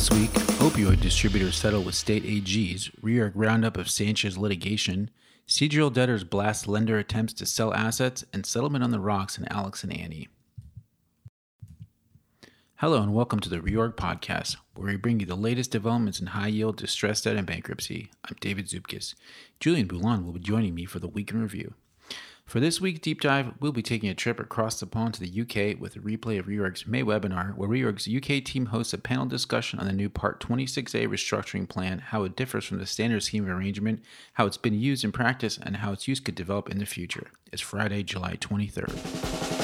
This week, opioid distributors settle with state AGs, reorg roundup of Sanchez litigation, Seadrill debtors blast lender attempts to sell assets, and settlement on the rocks in Alex and Ani. Hello and welcome to the Reorg Podcast, where we bring you the latest developments in high yield, distressed debt, and bankruptcy. I'm David Zupkis. Julian Boulan will be joining me for the week in review. For this week's deep dive, we'll be taking a trip across the pond to the UK with a replay of Reorg's May webinar, where Reorg's UK team hosts a panel discussion on the new Part 26A restructuring plan, how it differs from the standard scheme of arrangement, how it's been used in practice, and how its use could develop in the future. It's Friday, July 23rd.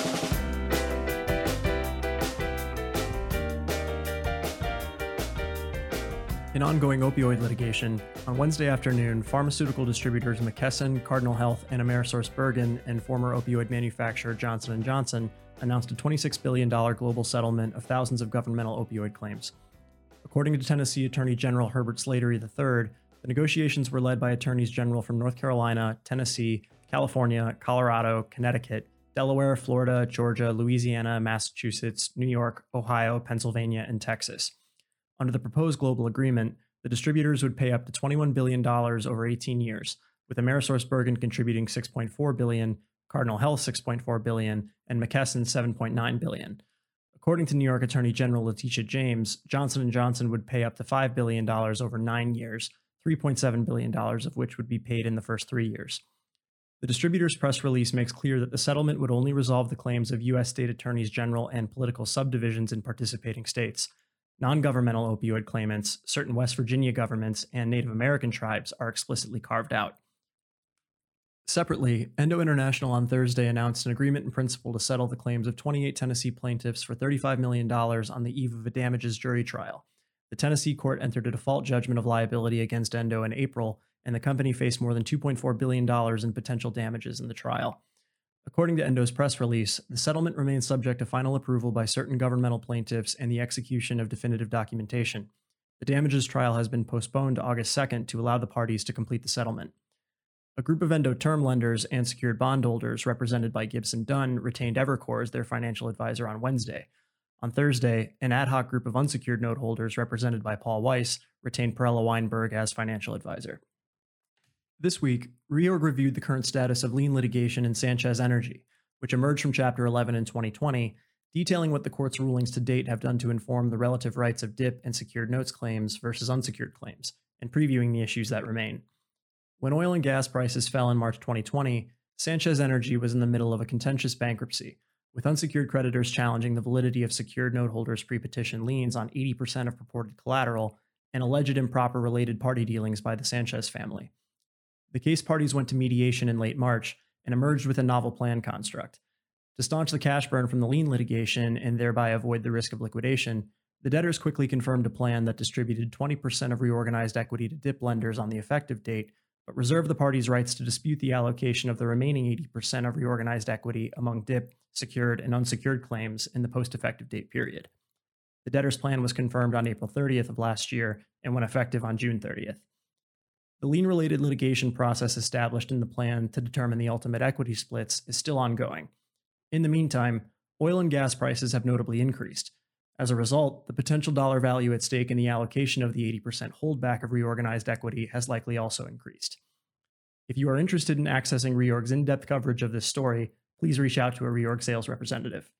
In ongoing opioid litigation, on Wednesday afternoon, pharmaceutical distributors McKesson, Cardinal Health, and AmerisourceBergen and former opioid manufacturer Johnson & Johnson announced a $26 billion global settlement of thousands of governmental opioid claims. According to Tennessee Attorney General Herbert Slatery III, the negotiations were led by attorneys general from North Carolina, Tennessee, California, Colorado, Connecticut, Delaware, Florida, Georgia, Louisiana, Massachusetts, New York, Ohio, Pennsylvania, and Texas. Under the proposed global agreement, the distributors would pay up to $21 billion over 18 years, with AmerisourceBergen contributing 6.4 billion, Cardinal Health 6.4 billion, and McKesson 7.9 billion. According to New York Attorney General Letitia James, Johnson & Johnson would pay up to $5 billion over 9 years, $3.7 billion of which would be paid in the first 3 years. The distributor's press release makes clear that the settlement would only resolve the claims of U.S. state attorneys general and political subdivisions in participating states, Non governmental opioid claimants, certain West Virginia governments, and Native American tribes are explicitly carved out. Separately, Endo International on Thursday announced an agreement in principle to settle the claims of 28 Tennessee plaintiffs for $35 million on the eve of a damages jury trial. The Tennessee court entered a default judgment of liability against Endo in April, and the company faced more than $2.4 billion in potential damages in the trial. According to Endo's press release, the settlement remains subject to final approval by certain governmental plaintiffs and the execution of definitive documentation. The damages trial has been postponed to August 2nd to allow the parties to complete the settlement. A group of Endo term lenders and secured bondholders, represented by Gibson Dunn, retained Evercore as their financial advisor on Wednesday. On Thursday, an ad hoc group of unsecured note holders, represented by Paul Weiss, retained Perella Weinberg as financial advisor. This week, Reorg reviewed the current status of lien litigation in Sanchez Energy, which emerged from Chapter 11 in 2020, detailing what the court's rulings to date have done to inform the relative rights of DIP and secured notes claims versus unsecured claims, and previewing the issues that remain. When oil and gas prices fell in March 2020, Sanchez Energy was in the middle of a contentious bankruptcy, with unsecured creditors challenging the validity of secured note holders' pre petition liens on 80% of purported collateral and alleged improper related party dealings by the Sanchez family. The case parties went to mediation in late March and emerged with a novel plan construct. To staunch the cash burn from the lien litigation and thereby avoid the risk of liquidation, the debtors quickly confirmed a plan that distributed 20% of reorganized equity to DIP lenders on the effective date, but reserved the parties' rights to dispute the allocation of the remaining 80% of reorganized equity among DIP, secured, and unsecured claims in the post effective date period. The debtors' plan was confirmed on April 30th of last year and went effective on June 30th. The lien related litigation process established in the plan to determine the ultimate equity splits is still ongoing. In the meantime, oil and gas prices have notably increased. As a result, the potential dollar value at stake in the allocation of the 80% holdback of reorganized equity has likely also increased. If you are interested in accessing Reorg's in depth coverage of this story, please reach out to a Reorg sales representative.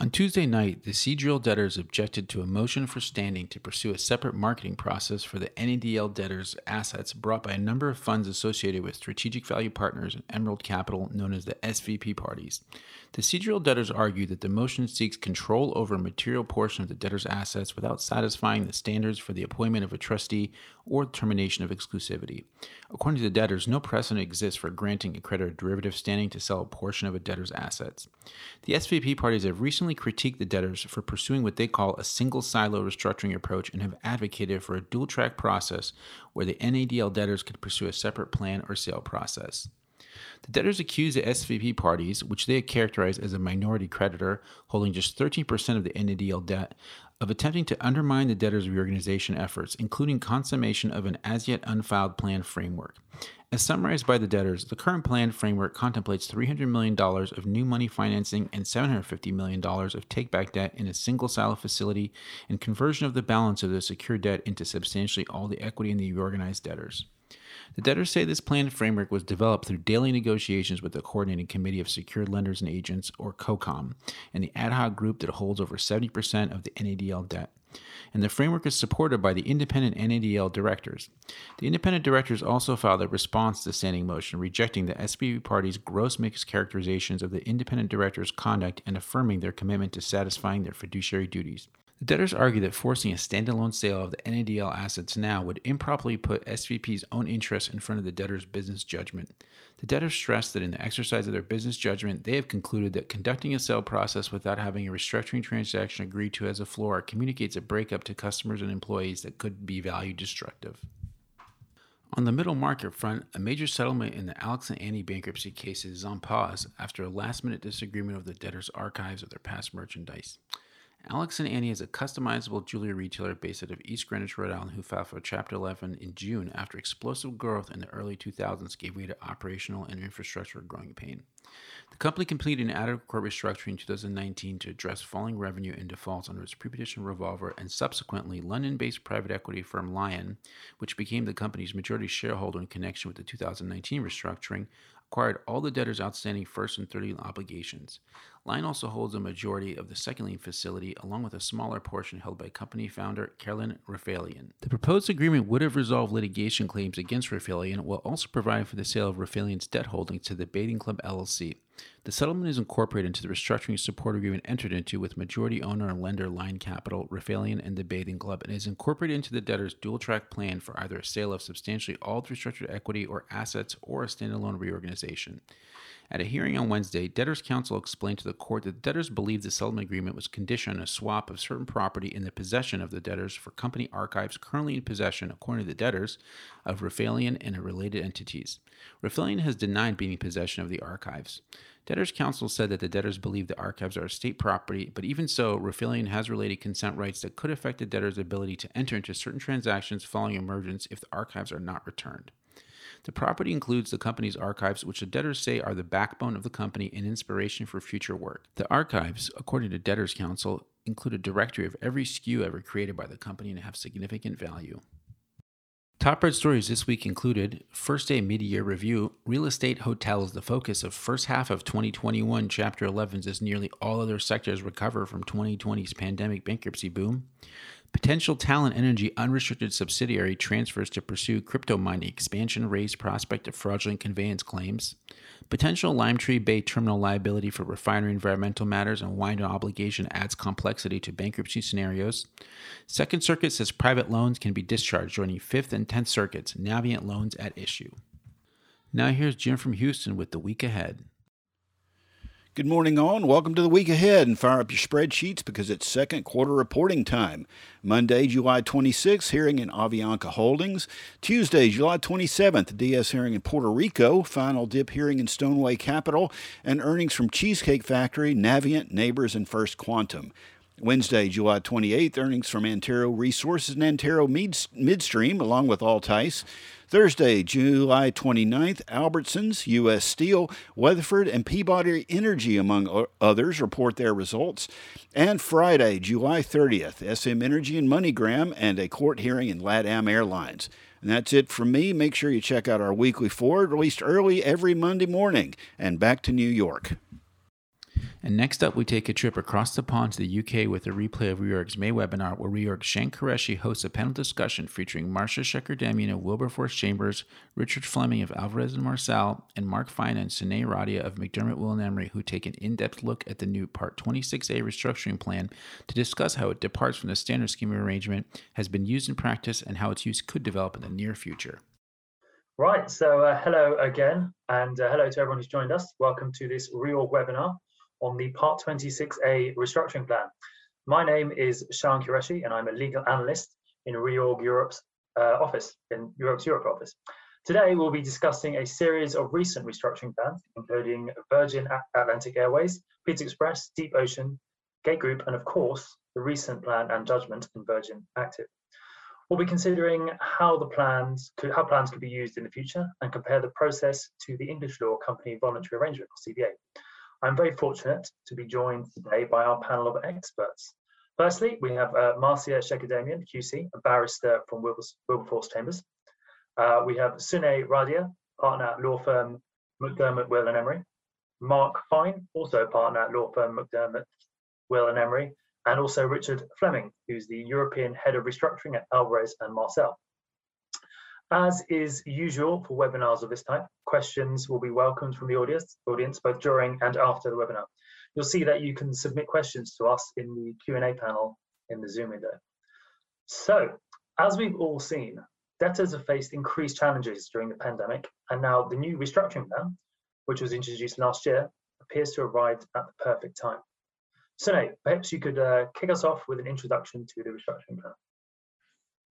On Tuesday night, the Seadrill debtors objected to a motion for standing to pursue a separate marketing process for the NADL debtors' assets brought by a number of funds associated with Strategic Value Partners and Emerald Capital, known as the SVP parties. The Seadrill debtors argue that the motion seeks control over a material portion of the debtors' assets without satisfying the standards for the appointment of a trustee or termination of exclusivity. According to the debtors, no precedent exists for granting a creditor derivative standing to sell a portion of a debtor's assets. The SVP parties have recently critiqued the debtors for pursuing what they call a single silo restructuring approach and have advocated for a dual track process where the NADL debtors could pursue a separate plan or sale process. The debtors accuse the SVP parties, which they characterize as a minority creditor holding just 13% of the NADL debt, of attempting to undermine the debtors' reorganization efforts, including consummation of an as yet unfiled plan framework. As summarized by the debtors, the current plan framework contemplates $300 million of new money financing and $750 million of take back debt in a single silo facility and conversion of the balance of the secured debt into substantially all the equity in the reorganized debtors. The debtors say this planned framework was developed through daily negotiations with the Coordinating Committee of Secured Lenders and Agents, or COCOM, and the ad hoc group that holds over 70% of the NADL debt. And the framework is supported by the independent NADL directors. The independent directors also filed a response to the standing motion, rejecting the SVP party's gross mischaracterizations of the independent directors' conduct and affirming their commitment to satisfying their fiduciary duties. The debtors argue that forcing a standalone sale of the NADL assets now would improperly put SVP's own interests in front of the debtor's business judgment. The debtors stress that in the exercise of their business judgment, they have concluded that conducting a sale process without having a restructuring transaction agreed to as a floor communicates a breakup to customers and employees that could be value destructive. On the middle market front, a major settlement in the Alex and Ani bankruptcy cases is on pause after a last minute disagreement of the debtors' archives of their past merchandise. Alex and Ani is a customizable jewelry retailer based out of East Greenwich, Rhode Island, who filed for Chapter 11 in June after explosive growth in the early 2000s gave way to operational and infrastructure growing pain. The company completed an of court restructuring in 2019 to address falling revenue and defaults under its pre-petition revolver, and subsequently, London-based private equity firm Lion, which became the company's majority shareholder in connection with the 2019 restructuring, acquired all the debtors' outstanding first and third lien obligations. Lion also holds a majority of the second lien facility, along with a smaller portion held by company founder Carolyn Rafaelian. The proposed agreement would have resolved litigation claims against Rafaelian while also providing for the sale of Rafaelian's debt holdings to the Bathing Club LLC. The settlement is incorporated into the restructuring support agreement entered into with majority owner and lender Lion Capital, Rafaelian, and the Bathing Club, and is incorporated into the debtor's dual track plan for either a sale of substantially all the restructured equity or assets or a standalone reorganization. At a hearing on Wednesday, debtors' counsel explained to the court that debtors believed the settlement agreement was conditioned on a swap of certain property in the possession of the debtors for company archives currently in possession, according to the debtors, of Rafaelian and related entities. Rafaelian has denied being in possession of the archives. Debtors' counsel said that the debtors believe the archives are state property, but even so, Rafaelian has related consent rights that could affect the debtor's ability to enter into certain transactions following emergence if the archives are not returned. The property includes the company's archives, which the debtors say are the backbone of the company and inspiration for future work. The archives, according to Debtors Counsel, include a directory of every SKU ever created by the company and have significant value. Top read stories this week included First Day Mid-Year Review, Real Estate Hotel is the focus of first half of 2021 Chapter 11 as nearly all other sectors recover from 2020's pandemic bankruptcy boom. Potential Talen Energy unrestricted subsidiary transfers to pursue crypto mining expansion raise prospect of fraudulent conveyance claims. Potential Limetree Bay terminal liability for refinery environmental matters and RIN obligation adds complexity to bankruptcy scenarios. Second Circuit says private loans can be discharged, joining Fifth and Tenth Circuits, Navient loans at issue. Now here's Jim from Houston with the week ahead. Good morning, all, and welcome to the week ahead. And fire up your spreadsheets because it's second quarter reporting time. Monday, July 26th, hearing in Avianca Holdings. Tuesday, July 27th, DS hearing in Puerto Rico. Final dip hearing in Stoneway Capital. And earnings from Cheesecake Factory, Navient, Nabors, and First Quantum. Wednesday, July 28th, earnings from Antero Resources and Antero Midstream, along with Altice. Thursday, July 29th, Albertsons, U.S. Steel, Weatherford, and Peabody Energy, among others, report their results. And Friday, July 30th, SM Energy and MoneyGram, and a court hearing in LATAM Airlines. And that's it from me. Make sure you check out our weekly forward, released early every Monday morning. And back to New York. And next up, we take a trip across the pond to the UK with a replay of Reorg's May webinar, where Reorg's Sean Qureshi hosts a panel discussion featuring Marcia Shekerdemian of Wilberforce Chambers, Richard Fleming of Alvarez and Marsal, and Mark Fine and Sunay Radia of McDermott Will and Emery, who take an in-depth look at the new Part 26A restructuring plan to discuss how it departs from the standard scheme arrangement, has been used in practice, and how its use could develop in the near future. Right, so uh, hello again, and uh, hello to everyone who's joined us. Welcome to this Reorg webinar on the Part 26A restructuring plan. My name is Sean Qureshi, and I'm a legal analyst in Reorg Europe's uh, office, in Europe's Europe office. Today, we'll be discussing a series of recent restructuring plans, including Virgin Atlantic Airways, Pizza Express, Deep Ocean, Gate Group, and of course, the recent plan and judgment in Virgin Active. We'll be considering how the plans could, how plans could be used in the future and compare the process to the English law company voluntary arrangement, or CVA. I'm very fortunate to be joined today by our panel of experts. Firstly, we have uh, Marcia Shekerdemian, QC, a barrister from Wilberforce Chambers. Uh, we have Sunay Radia, partner at law firm McDermott, Will and Emery. Mark Fine, also partner at law firm McDermott, Will and Emery. And also Richard Fleming, who's the European head of restructuring at Alvarez and Marsal. As is usual for webinars of this type, questions will be welcomed from the audience, audience both during and after the webinar. You'll see that you can submit questions to us in the Q&A panel in the Zoom window. So, as we've all seen, Debtors have faced increased challenges during the pandemic, and now the new restructuring plan, which was introduced last year, appears to have arrived at the perfect time. So, perhaps you could uh, kick us off with an introduction to the restructuring plan.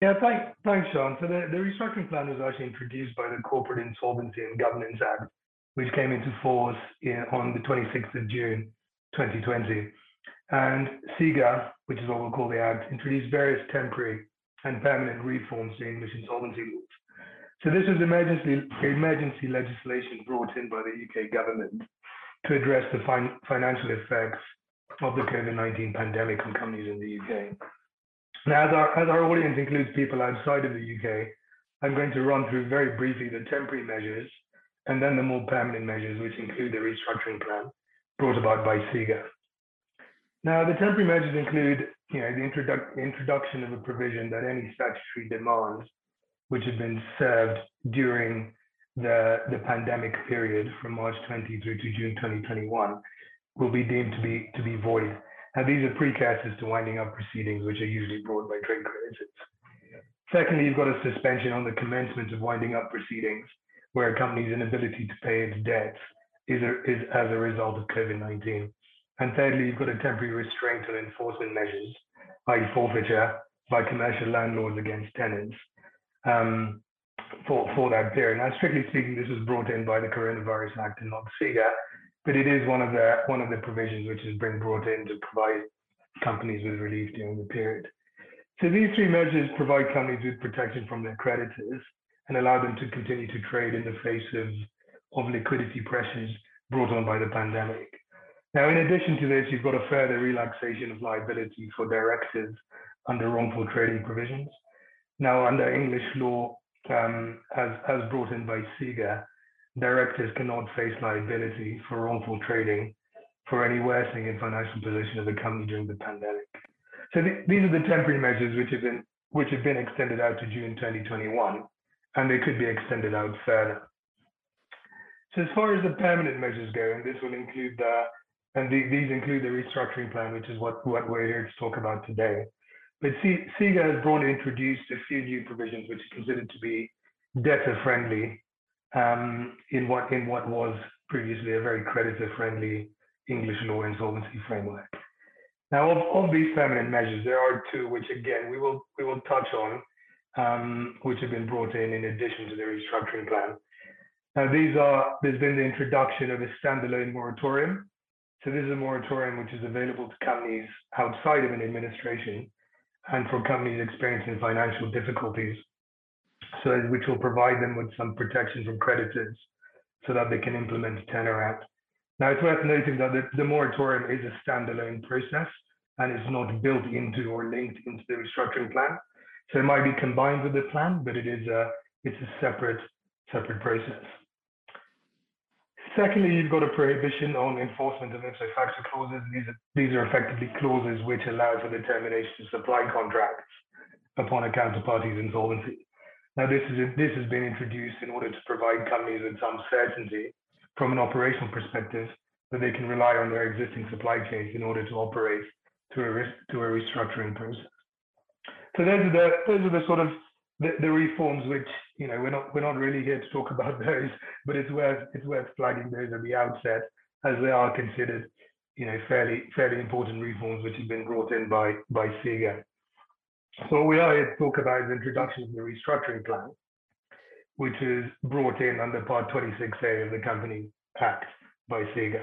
Yeah, thanks, Sean. So the, restructuring plan was actually introduced by the Corporate Insolvency and Governance Act, which came into force on the 26th of June 2020. And CIGA, which is what we'll call the Act, introduced various temporary and permanent reforms to English insolvency laws. So this was emergency, emergency legislation brought in by the UK government to address the fin financial effects of the COVID-19 pandemic on companies in the UK. Now, as our, as our audience includes people outside of the UK, I'm going to run through very briefly the temporary measures and then the more permanent measures, which include the restructuring plan brought about by CIGA. Now, the temporary measures include you know, the introdu introduction of a provision that any statutory demands which have been served during the, the pandemic period from March 20 through to June 2021 will be deemed to be to be void. And these are precursors to winding up proceedings, which are usually brought by trade creditors. Secondly, you've got a suspension on the commencement of winding up proceedings, where a company's inability to pay its debts is, a, is as a result of COVID-19. And thirdly, you've got a temporary restraint on enforcement measures, i.e. forfeiture by commercial landlords against tenants um, for, for that period. Now, strictly speaking, this was brought in by the Coronavirus Act and not CIGA, but it is one of the one of the provisions which has been brought in to provide companies with relief during the period. So these three measures provide companies with protection from their creditors and allow them to continue to trade in the face of, of liquidity pressures brought on by the pandemic. Now, in addition to this, you've got a further relaxation of liability for directors under wrongful trading provisions. Now, under English law, um, as, as brought in by CIGA, directors cannot face liability for wrongful trading for any worsening in financial position of the company during the pandemic. So th these are the temporary measures which have been which have been extended out to June 2021, and they could be extended out further. So as far as the permanent measures go, and this will include the and the, these include the restructuring plan, which is what, what we're here to talk about today. But CIGA has broadly introduced a few new provisions which are considered to be debtor friendly in what in what was previously a very creditor friendly English law insolvency framework. Now, of, these permanent measures, there are two which again we will we will touch on, um, which have been brought in in addition to the restructuring plan. Now, these are there's been the introduction of a standalone moratorium so this is a moratorium which is available to companies outside of an administration and for companies experiencing financial difficulties, so which will provide them with some protection from creditors so that they can implement turnaround. Now it's worth noting that the, the moratorium is a standalone process and is not built into or linked into the restructuring plan. So it might be combined with the plan, but it is a it's a separate separate process. Secondly, you've got a prohibition on enforcement of ipso facto clauses. These are, these are effectively clauses which allow for the termination of supply contracts upon a counterparty's insolvency. Now, this, is this has been introduced in order to provide companies with some certainty from an operational perspective that they can rely on their existing supply chains in order to operate through a, to a restructuring process. So those are the those are the sort of the, the reforms which you know we're not we're not really here to talk about those but it's worth it's worth flagging those at the outset as they are considered you know fairly fairly important reforms which have been brought in by by CIGA. So we are here to talk about the introduction of the restructuring plan. which is brought in under Part 26A of the Company Act by CIGA.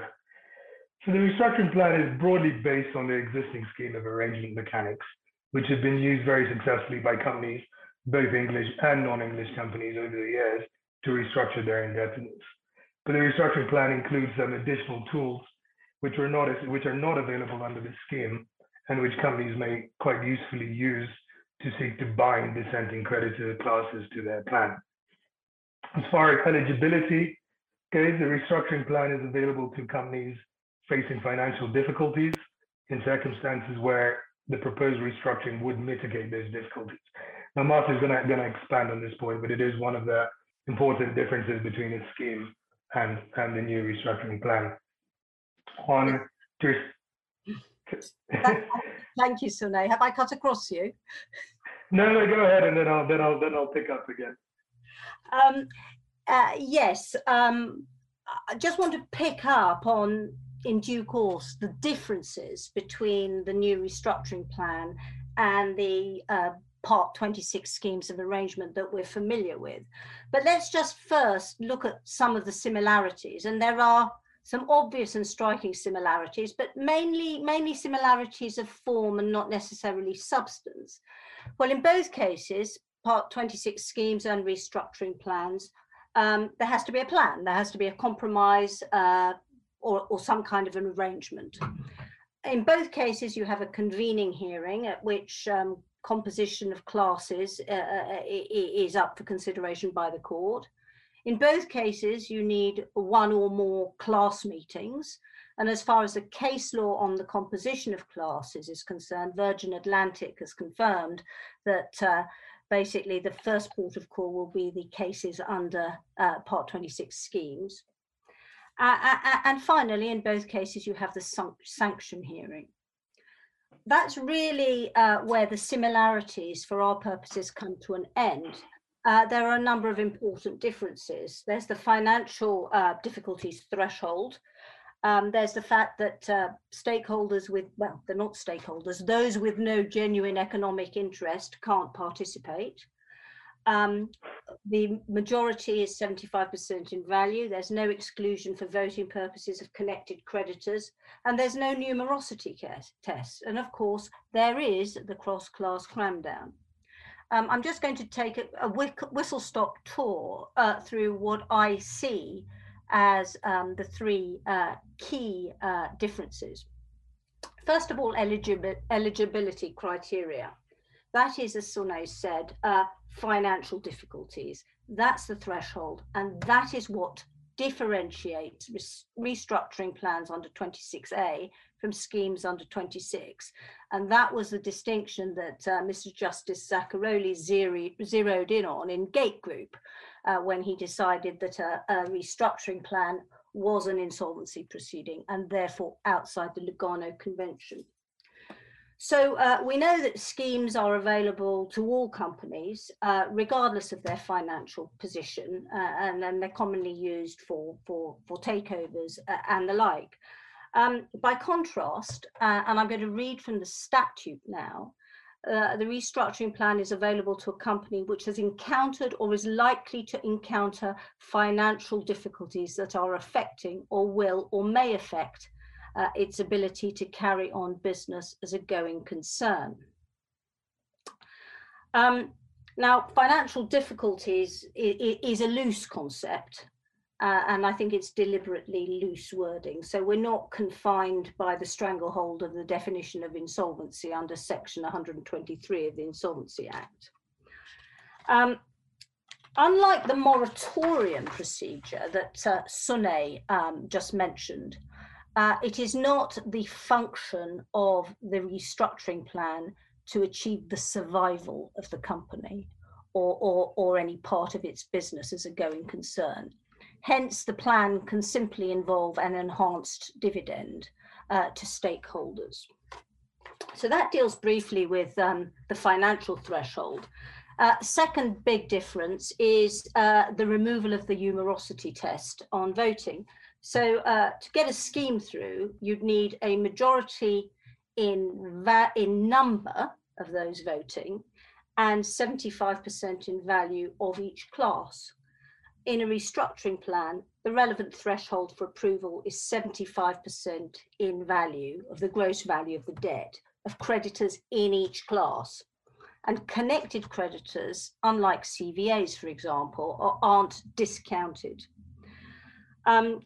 So the restructuring plan is broadly based on the existing scheme of arrangement mechanics, which have been used very successfully by companies, both English and non-English companies over the years, to restructure their indebtedness. But the restructuring plan includes some additional tools which are not which are not available under the scheme and which companies may quite usefully use to seek to bind dissenting creditor classes to their plan. As far as eligibility goes, the restructuring plan is available to companies facing financial difficulties in circumstances where the proposed restructuring would mitigate those difficulties. Now, Marcia is going to expand on this point, but it is one of the important differences between the scheme and, and the new restructuring plan. On Thank you, Sunay. Have I cut across you? No, no, go ahead, and then I'll then I'll then I'll pick up again. Um, uh, yes, um, I just want to pick up on in due course the differences between the new restructuring plan and the uh, Part 26 schemes of arrangement that we're familiar with. But let's just first look at some of the similarities. And there are some obvious and striking similarities, but mainly, mainly similarities of form and not necessarily substance. Well, in both cases, Part 26 schemes and restructuring plans, um, there has to be a plan. There has to be a compromise uh, or, or some kind of an arrangement. In both cases, you have a convening hearing at which um, composition of classes uh, uh is up for consideration by the court. In both cases, you need one or more class meetings. And as far as the case law on the composition of classes is concerned, Virgin Atlantic has confirmed that uh, basically the first port of call will be the cases under uh, Part 26 schemes. Uh, and finally, in both cases, you have the sanction hearing that's really uh, where the similarities for our purposes come to an end. Uh, there are a number of important differences. There's the financial uh, difficulties threshold. Um, there's the fact that uh, stakeholders with, well, they're not stakeholders, those with no genuine economic interest can't participate. Um, the majority is 75% in value. There's no exclusion for voting purposes of connected creditors, and there's no numerosity test. And of course, there is the cross-class cramdown. Um, I'm just going to take a, a whistle-stop tour uh, through what I see as um, the three uh, key uh, differences. First of all, eligibility criteria. That is, as Sunay said, uh, financial difficulties. That's the threshold. And that is what differentiates restructuring plans under 26A from schemes under 26. And that was the distinction that uh, Mr. Justice Zacaroli zeroed in on in Gate Group uh, when he decided that a, a restructuring plan was an insolvency proceeding and therefore outside the Lugano Convention. So uh, we know that schemes are available to all companies, uh, regardless of their financial position, uh, and they're commonly used for, for, for takeovers uh, and the like. Um, by contrast, uh, and I'm going to read from the statute now, uh, the restructuring plan is available to a company which has encountered or is likely to encounter financial difficulties that are affecting or will or may affect uh, its ability to carry on business as a going concern. Um, now, financial difficulties is, is a loose concept, uh, and I think it's deliberately loose wording. So we're not confined by the stranglehold of the definition of insolvency under Section 123 of the Insolvency Act. Um, unlike the moratorium procedure that uh, Sunay um, just mentioned, uh, it is not the function of the restructuring plan to achieve the survival of the company or, or, or any part of its business as a going concern. Hence, the plan can simply involve an enhanced dividend uh, to stakeholders. So that deals briefly with um, the financial threshold. Uh, second big difference is uh, the removal of the numerosity test on voting. So uh, to get a scheme through, you'd need a majority in, in number of those voting and 75% in value of each class. In a restructuring plan, the relevant threshold for approval is 75% in value of the gross value of the debt of creditors in each class. And connected creditors, unlike CVAs, for example, aren't discounted. Um,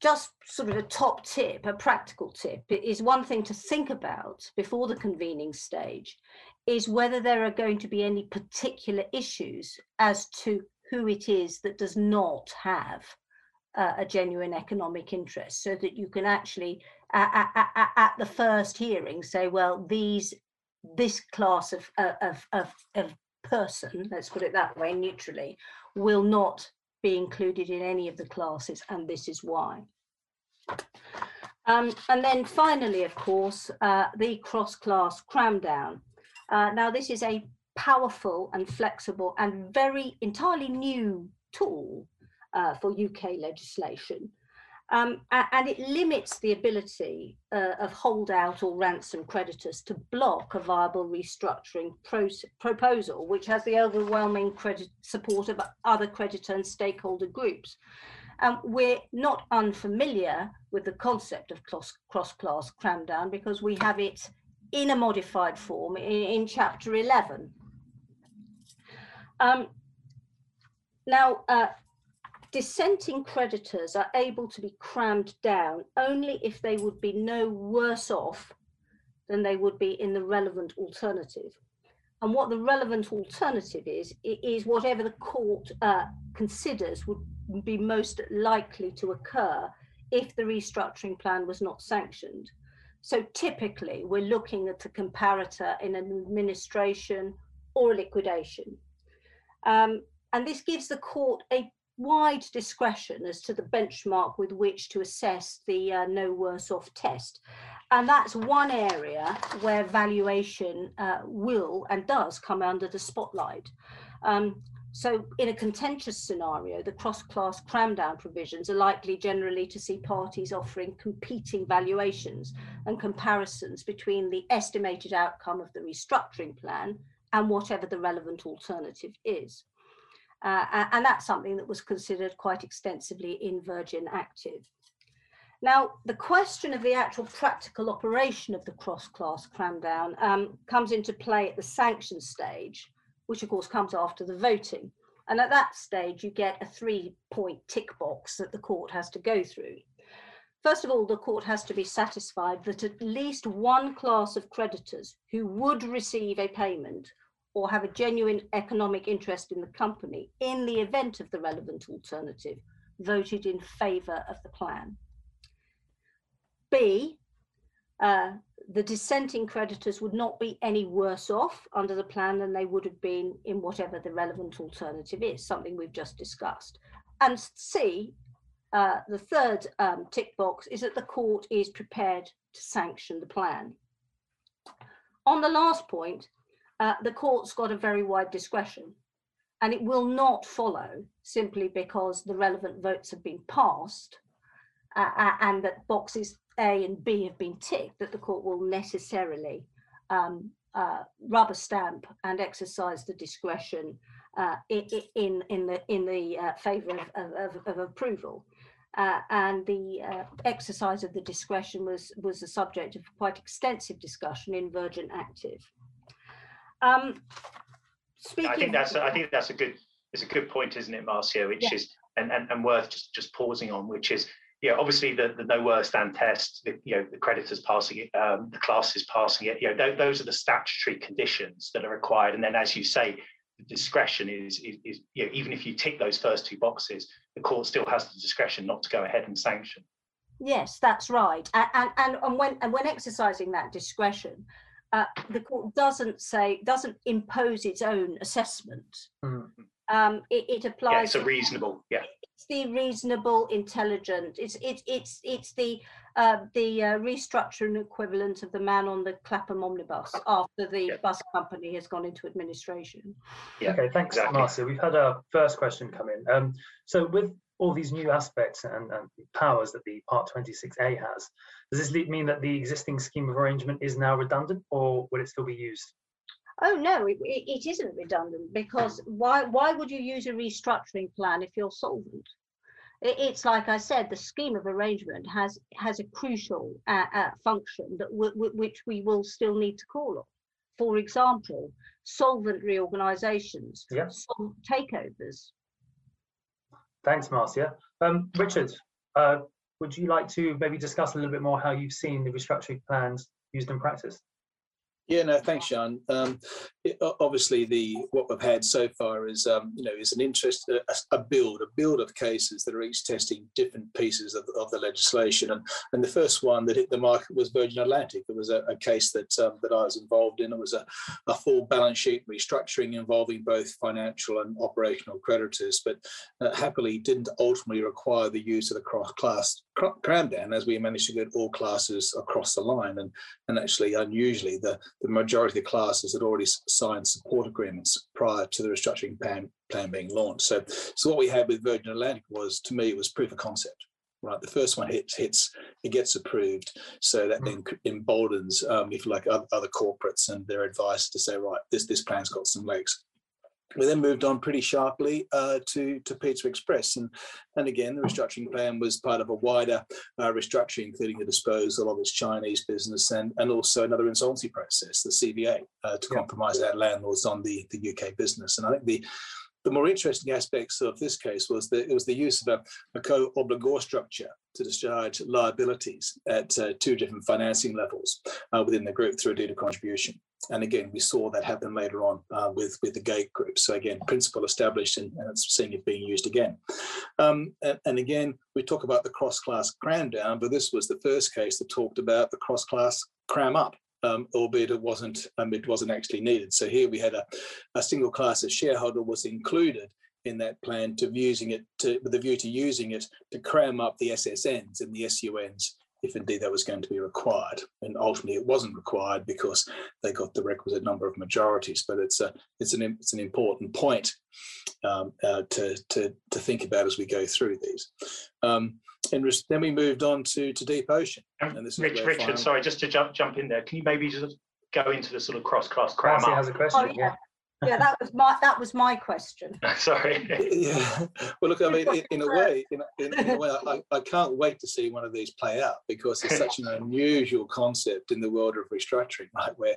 just sort of a top tip, a practical tip, is one thing to think about before the convening stage is whether there are going to be any particular issues as to who it is that does not have uh, a genuine economic interest so that you can actually at, at, at, the first hearing say well these this class of, uh, of, of, of person let's put it that way neutrally will not be included in any of the classes and this is why. Um, and then finally of course uh, the cross-class cram down. Uh, now this is a powerful and flexible and very entirely new tool uh, for UK legislation. Um, and it limits the ability uh, of holdout or ransom creditors to block a viable restructuring proposal, which has the overwhelming credit support of other creditor and stakeholder groups. Um, we're not unfamiliar with the concept of cross-class cramdown because we have it in a modified form in, in Chapter 11 um, now, uh, dissenting creditors are able to be crammed down only if they would be no worse off than they would be in the relevant alternative. And what the relevant alternative is, is whatever the court uh, considers would be most likely to occur if the restructuring plan was not sanctioned. So typically, we're looking at a comparator in an administration or a liquidation. Um, and this gives the court a wide discretion as to the benchmark with which to assess the uh, no worse off test. And that's one area where valuation uh, will and does come under the spotlight. Um, so in a contentious scenario, the cross-class cram-down provisions are likely generally to see parties offering competing valuations and comparisons between the estimated outcome of the restructuring plan and whatever the relevant alternative is. Uh, and that's something that was considered quite extensively in Virgin Active. Now, the question of the actual practical operation of the cross-class cram-down um, comes into play at the sanction stage, which of course comes after the voting. And at that stage, you get a three-point tick box that the court has to go through. First of all, the court has to be satisfied that at least one class of creditors who would receive a payment or have a genuine economic interest in the company in the event of the relevant alternative voted in favour of the plan. B, uh, the dissenting creditors would not be any worse off under the plan than they would have been in whatever the relevant alternative is, something we've just discussed. And C, uh, the third um, tick box is that the court is prepared to sanction the plan. On the last point, uh, the court's got a very wide discretion and it will not follow simply because the relevant votes have been passed uh, uh and that boxes A and B have been ticked, that the court will necessarily um, uh, rubber stamp and exercise the discretion uh, in, in the, in the uh, favour of, of, of, approval. Uh, and the uh, exercise of the discretion was was the subject of quite extensive discussion in Virgin Active. Um, speaking, I think that's I think that's a good it's a good point, isn't it, Marcia? Which yeah. is and, and and worth just just pausing on, which is yeah, obviously the, the no worse than test, the, you know, the creditors passing it, um, the classes passing it, you know, th- those are the statutory conditions that are required. And then, as you say, the discretion is, is, is you know, even if you tick those first two boxes, the court still has the discretion not to go ahead and sanction. Yes, that's right. And, and, and when and when exercising that discretion, uh, the court doesn't say doesn't impose its own assessment. Mm-hmm. Um, it, it, applies. Yeah, it's a reasonable. Yeah. It's the reasonable, intelligent. It's it's it's it's the uh, the uh, restructuring equivalent of the man on the Clapham omnibus after the yeah. bus company has gone into administration. Yeah. Okay. Thanks, exactly. Marcia. We've had our first question come in. Um, so with all these new aspects and, and, powers that the Part 26A has, does this mean that the existing scheme of arrangement is now redundant or will it still be used? Oh no, it, it isn't redundant because why why would you use a restructuring plan if you're solvent? It's like I said, the scheme of arrangement has has a crucial uh, uh, function that which we will still need to call on. For example, solvent reorganisations, yep. takeovers. Thanks, Marcia. Um, Richard, uh, would you like to maybe discuss a little bit more how you've seen the restructuring plans used in practice? Yeah, no, thanks, Sean. Um, obviously, the what we've had so far is, um, you know, is an interest, a, a, build, a build of cases that are each testing different pieces of, of the legislation. And and the first one that hit the market was Virgin Atlantic. It was a, a case that um, that I was involved in. It was a, a full balance sheet restructuring involving both financial and operational creditors, but uh, happily didn't ultimately require the use of the cross-class cram down as we managed to get all classes across the line. And and actually, unusually, the the majority of the classes had already signed support agreements prior to the restructuring plan, plan being launched. So, so what we had with Virgin Atlantic was, to me, it was proof of concept. Right, the first one hits, hits, it gets approved, so that then emboldens, um, if you like, other, other corporates and their advice to say, right, this this plan's got some legs. We then moved on pretty sharply uh, to, to Pizza Express. And, and again, the restructuring plan was part of a wider uh, restructuring, including the disposal of its Chinese business and, and also another insolvency process, the CVA, uh, to yeah. compromise our landlords on the, the UK business. And I think the, the more interesting aspects of this case was that it was the use of a, a co-obligor structure to discharge liabilities at uh, two different financing levels uh, within the group through a deed of contribution. And again, we saw that happen later on uh, with, with the Gate Group. So again, principle established and, and it's seeing it being used again. Um, and, and, again, we talk about the cross-class cram down, but this was the first case that talked about the cross-class cram up. Um, albeit it wasn't um, it wasn't actually needed. So here we had a, a single class of shareholder was included in that plan to using it to, with a view to using it to cram up the SSNs and the SUNs if indeed that was going to be required. And ultimately, it wasn't required because they got the requisite number of majorities. But it's a it's an it's an important point um, uh, to to to think about as we go through these. Um, and then we moved on to to deep ocean. And this Rich, Richard, sorry, just to jump jump in there. Can you maybe just go into the sort of cross class cram up? has a question. Oh, yeah yeah, that was my that was my question. Sorry. yeah. Well, look, I mean, in, in a way, in, in, in, a way, I, I can't wait to see one of these play out because it's such an unusual concept in the world of restructuring, right? Where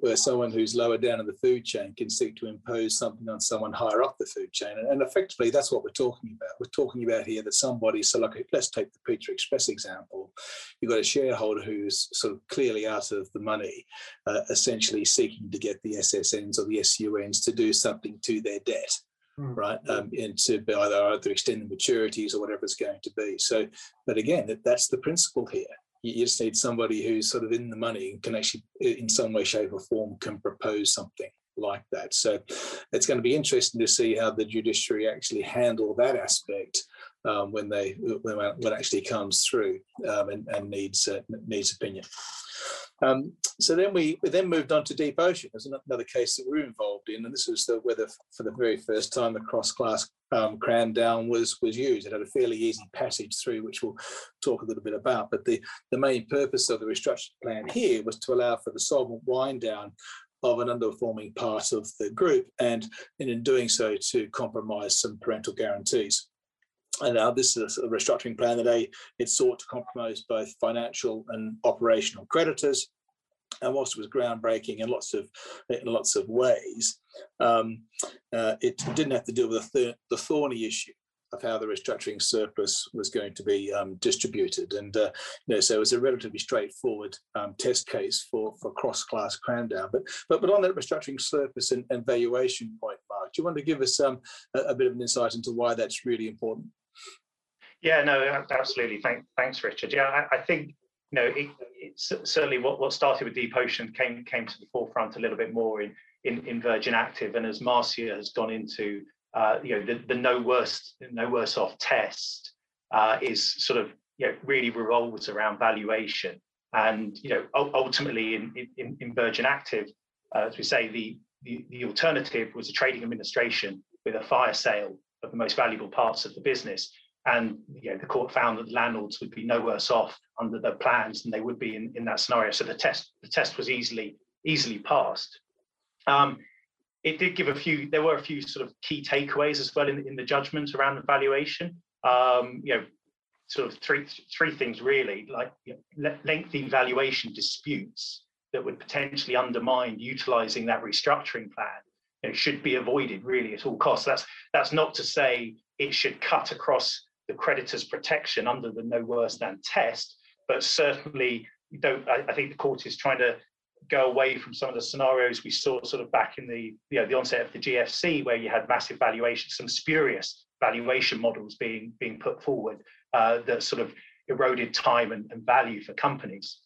where someone who's lower down in the food chain can seek to impose something on someone higher up the food chain, and, and effectively, that's what we're talking about. We're talking about here that somebody. So, like, let's take the Pizza Express example. You've got a shareholder who's sort of clearly out of the money, uh, essentially seeking to get the SSNs or the SU UNs to do something to their debt, mm. right? Um, and to either, either extend the maturities or whatever it's going to be. So, but again, that, that's the principle here. You, you just need somebody who's sort of in the money and can actually, in some way, shape, or form, can propose something like that. So it's going to be interesting to see how the judiciary actually handle that aspect um, when they when, when actually comes through um, and, and, needs uh, needs opinion. Um, so then we, we, then moved on to deep ocean as another case that we are involved in, and this was the where the, for the very first time the cross-class um, cram down was was used. It had a fairly easy passage through, which we'll talk a little bit about. But the the main purpose of the restructuring plan here was to allow for the solvent wind down of an underperforming part of the group, and, and in doing so to compromise some parental guarantees. And now this is a restructuring plan that it sought to compromise both financial and operational creditors. And whilst it was groundbreaking in lots of in lots of ways, um, uh, it didn't have to deal with the, the thorny issue of how the restructuring surplus was going to be um, distributed. And uh, you know, so it was a relatively straightforward um, test case for, for cross-class cram down. But, but, but on that restructuring surplus and, and valuation point, Mark, do you want to give us um, a, a, bit of an insight into why that's really important? Yeah, no, absolutely. Thank, thanks, Richard. Yeah, I, I think you know it, it's certainly what, what started with Deep Ocean came came to the forefront a little bit more in in, in Virgin Active, and as Marcia has gone into, uh, you know, the, the no worse no worse off test uh, is sort of you know really revolves around valuation, and you know ultimately in in, in Virgin Active, uh, as we say, the, the the alternative was a trading administration with a fire sale of the most valuable parts of the business. And you know, the court found that landlords would be no worse off under the plans than they would be in, in that scenario. So the test the test was easily easily passed. Um, it did give a few, there were a few sort of key takeaways as well in, in the judgment around the valuation. Um, you know, sort of three three things really, like you know, lengthy valuation disputes that would potentially undermine utilizing that restructuring plan you know, should be avoided really at all costs. That's that's not to say it should cut across the creditor's protection under the no worse than test, but certainly don't. I, I think the court is trying to go away from some of the scenarios we saw sort of back in the you know the onset of the GFC, where you had massive valuation, some spurious valuation models being being put forward uh, that sort of eroded time and, and value for companies.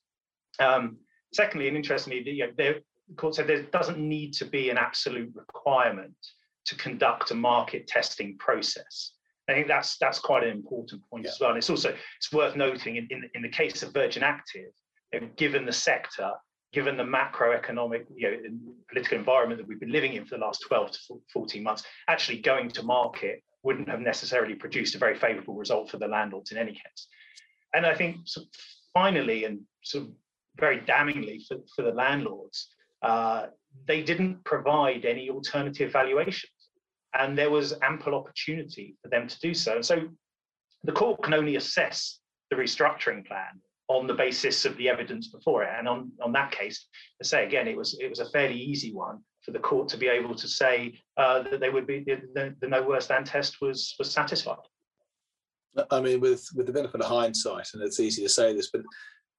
Um, secondly, and interestingly, the, you know, the court said there doesn't need to be an absolute requirement to conduct a market testing process. I think that's that's quite an important point yeah. as well. And it's also it's worth noting in, in, in the case of Virgin Active, you know, given the sector, given the macroeconomic, you know, political environment that we've been living in for the last 12 to 14 months, actually going to market wouldn't have necessarily produced a very favourable result for the landlords in any case. And I think of finally and sort of very damningly for, for the landlords, uh, they didn't provide any alternative valuations. And there was ample opportunity for them to do so. And so the court can only assess the restructuring plan on the basis of the evidence before it. And on, on that case, to say again, it was it was a fairly easy one for the court to be able to say uh, that they would be the, the, no worse than test was was satisfied. I mean, with with the benefit of hindsight, and it's easy to say this, but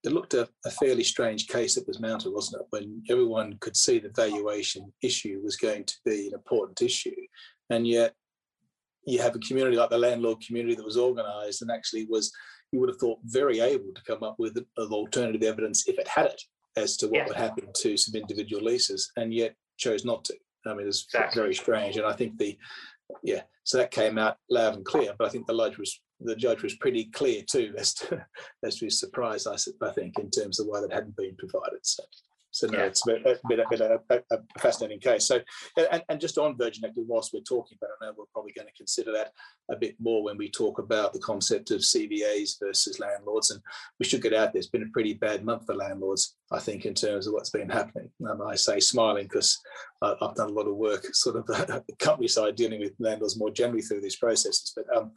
it looked a, a fairly strange case that was mounted, wasn't it? When everyone could see the valuation issue was going to be an important issue, and yet you have a community like the landlord community that was organised and actually was you would have thought very able to come up with, alternative evidence if it had it as to what yeah. would happen to some individual leases, and yet chose not to. I mean, it's exactly. very strange, and I think the yeah, so that came out loud and clear. But I think the judge was the judge was pretty clear too as to as to his surprise. I, I think in terms of why that hadn't been provided. So. So no, yeah. it's been, been, a, been a, a, a, fascinating case. So, and, and just on Virgin Active, whilst we're talking about it, I know we're probably going to consider that a bit more when we talk about the concept of CVAs versus landlords. And we should get out there. It's been a pretty bad month for landlords, I think, in terms of what's been happening. Um, I say smiling because uh, I've done a lot of work, sort of the company side, dealing with landlords more generally through these processes. But um,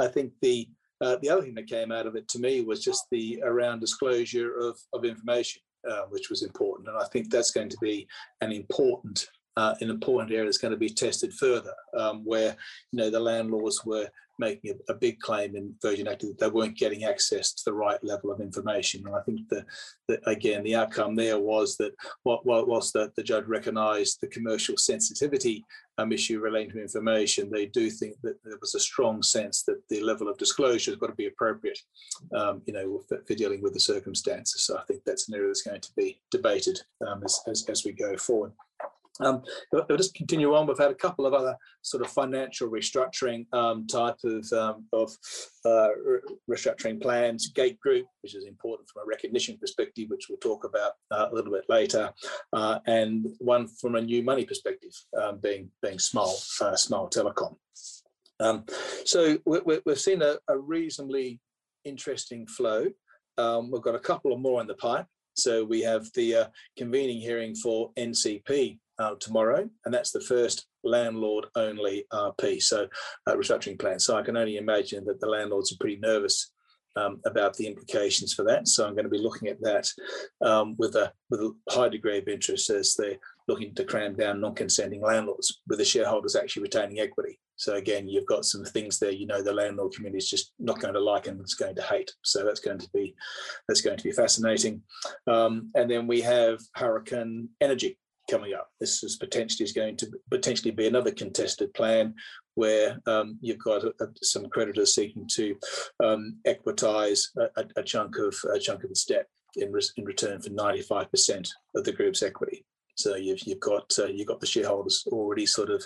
I think the uh, the other thing that came out of it to me was just the around disclosure of, of information uh, which was important. And I think that's going to be an important uh, an important area that's going to be tested further, um, where you know the landlords were making a, a, big claim in Virgin Active that they weren't getting access to the right level of information. And I think that, again, the outcome there was that whilst the, the judge recognised the commercial sensitivity um, issue relating to information, they do think that there was a strong sense that the level of disclosure has got to be appropriate, um, you know, for, for, dealing with the circumstances. So I think that's an area that's going to be debated um, as, as, as we go forward. Um, I'll just continue on. We've had a couple of other sort of financial restructuring um, type of, um, of uh, restructuring plans. Gate Group, which is important from a recognition perspective, which we'll talk about uh, a little bit later, uh, and one from a new money perspective, um, being being Smile uh, Smile Telecom. Um, so we, have seen a, a, reasonably interesting flow. Um, we've got a couple of more in the pipe. So we have the uh, convening hearing for NCP uh, tomorrow, and that's the first landlord only RP, so uh, restructuring plan. So I can only imagine that the landlords are pretty nervous um, about the implications for that. So I'm going to be looking at that um, with a with a high degree of interest as they're looking to cram down non-consenting landlords with the shareholders actually retaining equity. So again, you've got some things there. You know, the landlord community is just not going to like and it's going to hate. So that's going to be that's going to be fascinating. Um, and then we have Hurricane Energy coming up. This is potentially is going to potentially be another contested plan where um, you've got a, a, some creditors seeking to um, equitize a, a, chunk of a chunk of its debt in, re in return for 95% of the group's equity. So you've you've got uh, you've got the shareholders already sort of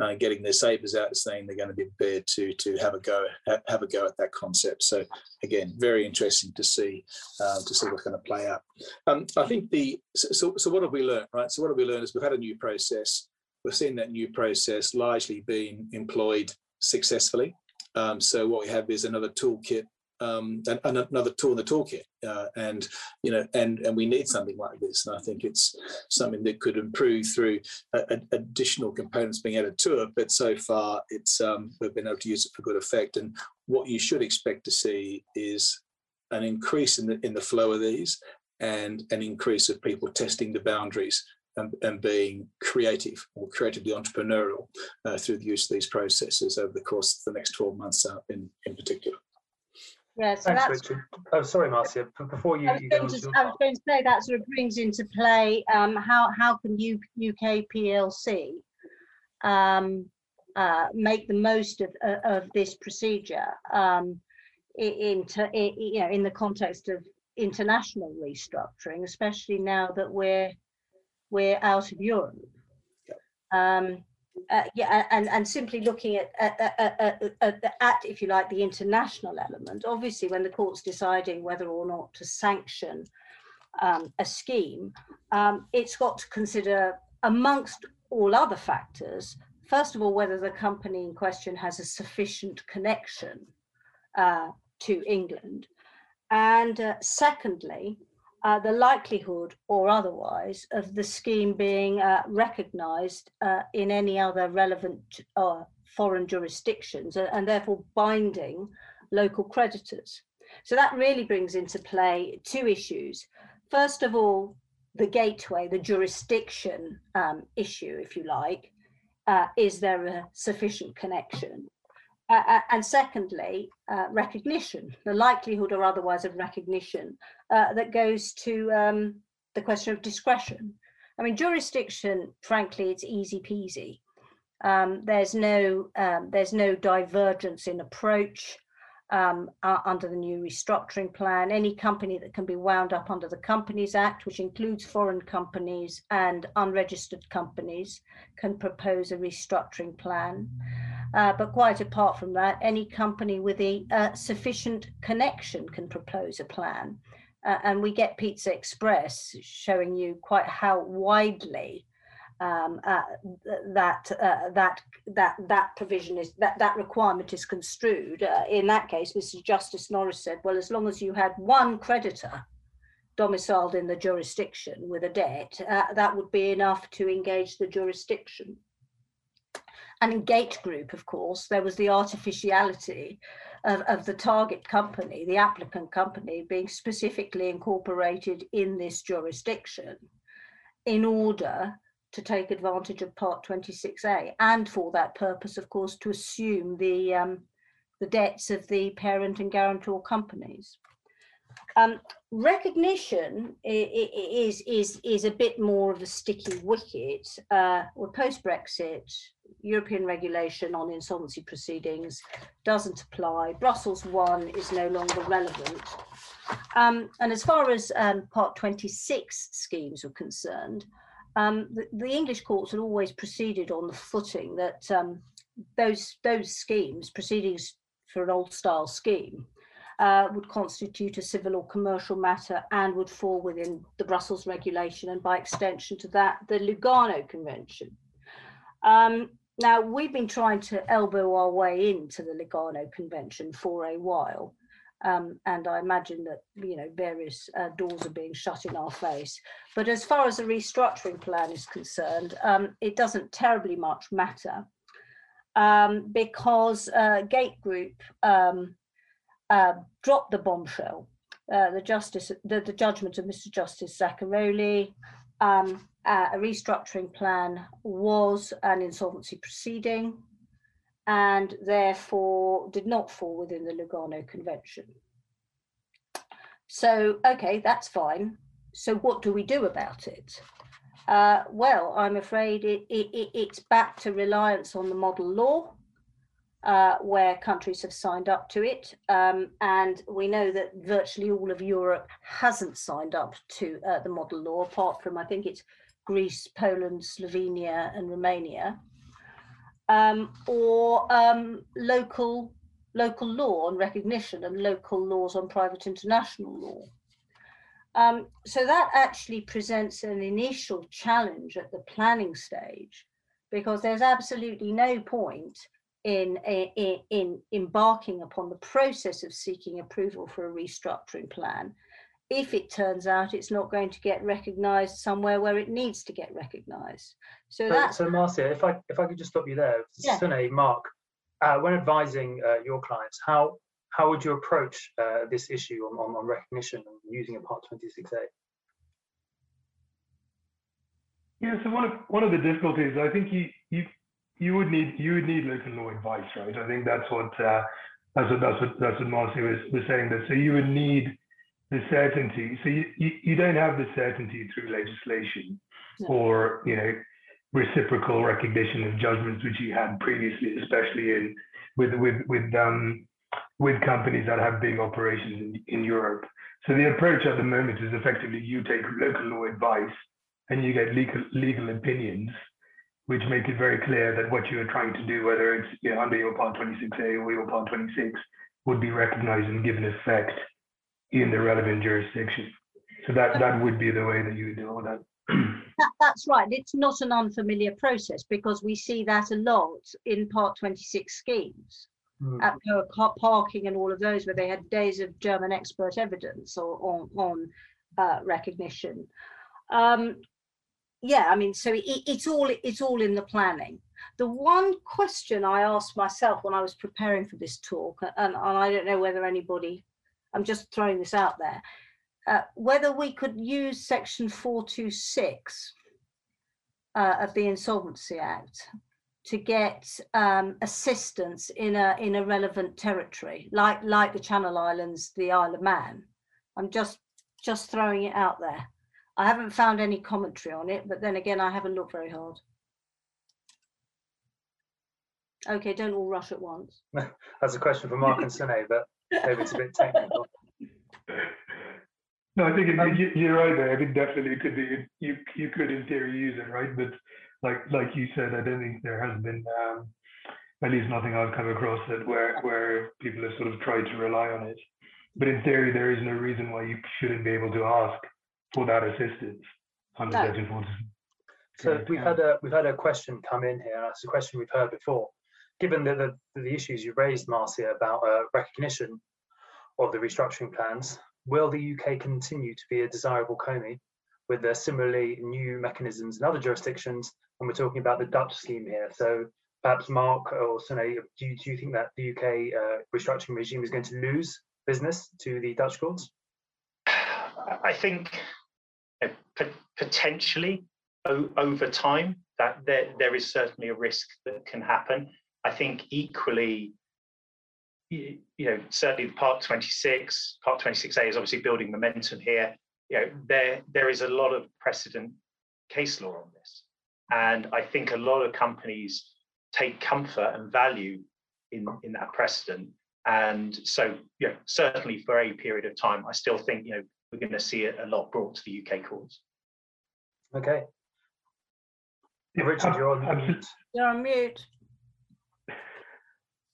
uh, getting their sabers out, saying they're going to be prepared to to have a go have a go at that concept. So again, very interesting to see uh, to see what's going to play out. Um, I think the so so what have we learned, right? So what have we learned is we've had a new process. We've seen that new process largely being employed successfully. Um, so what we have is another toolkit um, another tool in the toolkit. Uh, and you know, and and we need something like this. And I think it's something that could improve through a, a, additional components being added to it. But so far, it's um, we've been able to use it for good effect. And what you should expect to see is an increase in the in the flow of these, and an increase of people testing the boundaries and, and, being creative or creatively entrepreneurial uh, through the use of these processes over the course of the next 12 months uh, in, in particular. Yeah, so Thanks, Richard. Oh, sorry, Marcia. Before you, I was, you going to, I was going to say that sort of brings into play um, how how can U, UK PLC um, uh, make the most of uh, of this procedure um, in, in, you know in the context of international restructuring, especially now that we're we're out of Europe. Um, uh, yeah, and, and simply looking at, at, at, at, at, if you like, the international element, obviously when the court's deciding whether or not to sanction um, a scheme, um, it's got to consider, amongst all other factors, first of all, whether the company in question has a sufficient connection uh, to England. And uh, secondly, uh, the likelihood or otherwise of the scheme being uh, recognised uh, in any other relevant uh, foreign jurisdictions and therefore binding local creditors. So that really brings into play two issues. First of all, the gateway, the jurisdiction um, issue, if you like. Uh, is there a sufficient connection? Uh, uh, and secondly, uh, recognition, the likelihood or otherwise of recognition uh, that goes to um, the question of discretion. I mean, jurisdiction, frankly, it's easy peasy. Um, there's no um, there's no divergence in approach um, uh, under the new restructuring plan. Any company that can be wound up under the Companies Act, which includes foreign companies and unregistered companies, can propose a restructuring plan. Uh, but quite apart from that, any company with a uh, sufficient connection can propose a plan. Uh, and we get Pizza Express showing you quite how widely um, uh, that uh, that that that provision is that that requirement is construed. Uh, in that case, Mr. Justice Norris said, "Well, as long as you had one creditor domiciled in the jurisdiction with a debt, that would be enough to engage the jurisdiction." And in Gate Group, of course, there was the artificiality of, of the target company, the applicant company, being specifically incorporated in this jurisdiction in order to take advantage of Part 26A, and for that purpose, of course, to assume the um, the debts of the parent and guarantor companies. Um, recognition is is is a bit more of a sticky wicket. Uh, well, post Brexit, European regulation on insolvency proceedings doesn't apply. Brussels one is no longer relevant. Um, and as far as um, Part 26 schemes are concerned, um, the, the, English courts had always proceeded on the footing that um, those those schemes, proceedings for an old style scheme, uh, would constitute a civil or commercial matter and would fall within the Brussels regulation and by extension to that, the Lugano Convention. Um, now, we've been trying to elbow our way into the Lugano Convention for a while. Um, and I imagine that you know various uh, doors are being shut in our face. But as far as the restructuring plan is concerned, um, it doesn't terribly much matter um, because uh, Gate Group um, uh, dropped the bombshell. Uh, the justice, the, the, judgment of Mr. Justice Zacaroli, um, uh, a restructuring plan was an insolvency proceeding and therefore did not fall within the Lugano Convention. So, okay, that's fine. So, what do we do about it? Uh, well, I'm afraid it, it, it's back to reliance on the model law uh, where countries have signed up to it. Um, and we know that virtually all of Europe hasn't signed up to uh, the model law, apart from, I think it's Greece, Poland, Slovenia, and Romania, um, or um, local, local law on recognition and local laws on private international law. Um, so that actually presents an initial challenge at the planning stage because there's absolutely no point in, in, in embarking upon the process of seeking approval for a restructuring plan if it turns out it's not going to get recognised somewhere where it needs to get recognised. So, so that's so Marcia, if I if I could just stop you there, yeah. Sunay, Mark, uh, when advising uh, your clients, how how would you approach uh, this issue on, on, on recognition and using a Part 26A? Yeah, so one of one of the difficulties, I think you you you would need you would need local law advice, right? I think that's what uh, that's what that's what that's what Marcia was, was saying. That so you would need the certainty. So you, you, you don't have the certainty through legislation or you know reciprocal recognition of judgments which you had previously, especially in with with with um with companies that have big operations in, in Europe. So the approach at the moment is effectively you take local law advice and you get legal legal opinions which make it very clear that what you are trying to do, whether it's you know, under your Part 26A or your Part 26, would be recognized and given effect in the relevant jurisdiction. So that that would be the way that you deal with that. that. That's right. It's not an unfamiliar process because we see that a lot in Part 26 schemes. Mm. At car parking and all of those, where they had days of German expert evidence or on, on uh, recognition. Um, yeah, I mean, so it, it's all it's all in the planning. The one question I asked myself when I was preparing for this talk, and, and I don't know whether anybody I'm just throwing this out there, uh, whether we could use section 426 uh, of the Insolvency Act to get um, assistance in a in a relevant territory, like like the Channel Islands, the Isle of Man. I'm just just throwing it out there. I haven't found any commentary on it, but then again, I haven't looked very hard. Okay, don't all rush at once. That's a question for Mark and Sunay, but maybe it's a bit technical. No, I think it, um, you, are right there. I think definitely it could be you you could in theory use it, right? But like like you said, I don't think there has been um, at least nothing I've come across that where where people have sort of tried to rely on it. But in theory, there is no reason why you shouldn't be able to ask for that assistance under no. Section 40. So we've had a we've had a question come in here. That's a question we've heard before given the, the, the issues you raised, Marcia, about uh, recognition of the restructuring plans, will the UK continue to be a desirable COMI with the similarly new mechanisms in other jurisdictions? And we're talking about the Dutch scheme here. So perhaps Mark or Sunay, do you, do you think that the UK uh, restructuring regime is going to lose business to the Dutch courts? I think potentially over time that there, there is certainly a risk that can happen. I think equally, you, know, certainly the Part 26, Part 26A is obviously building momentum here. You know, there there is a lot of precedent case law on this, and I think a lot of companies take comfort and value in in that precedent. And so, you know, certainly for a period of time, I still think you know we're going to see it a lot brought to the UK courts. Okay. Richard, you're on mute. You're on mute.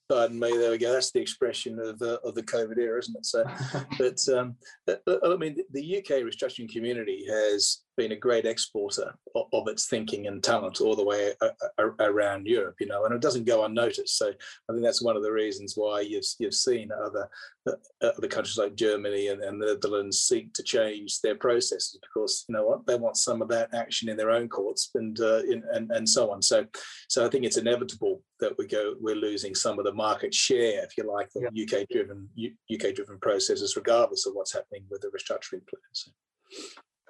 Pardon me. There we go. That's the expression of uh, of the COVID era, isn't it? So, but um, I mean, the UK restructuring community has been a great exporter of, of its thinking and talent all the way a, a, around Europe, you know, and it doesn't go unnoticed. So I think that's one of the reasons why you've you've seen other uh, other countries like Germany and, and the Netherlands seek to change their processes because you know what they want some of that action in their own courts and uh, in, and and so on. So so I think it's inevitable that we go we're losing some of the market share, if you like, the yeah. UK driven UK driven processes, regardless of what's happening with the restructuring plans.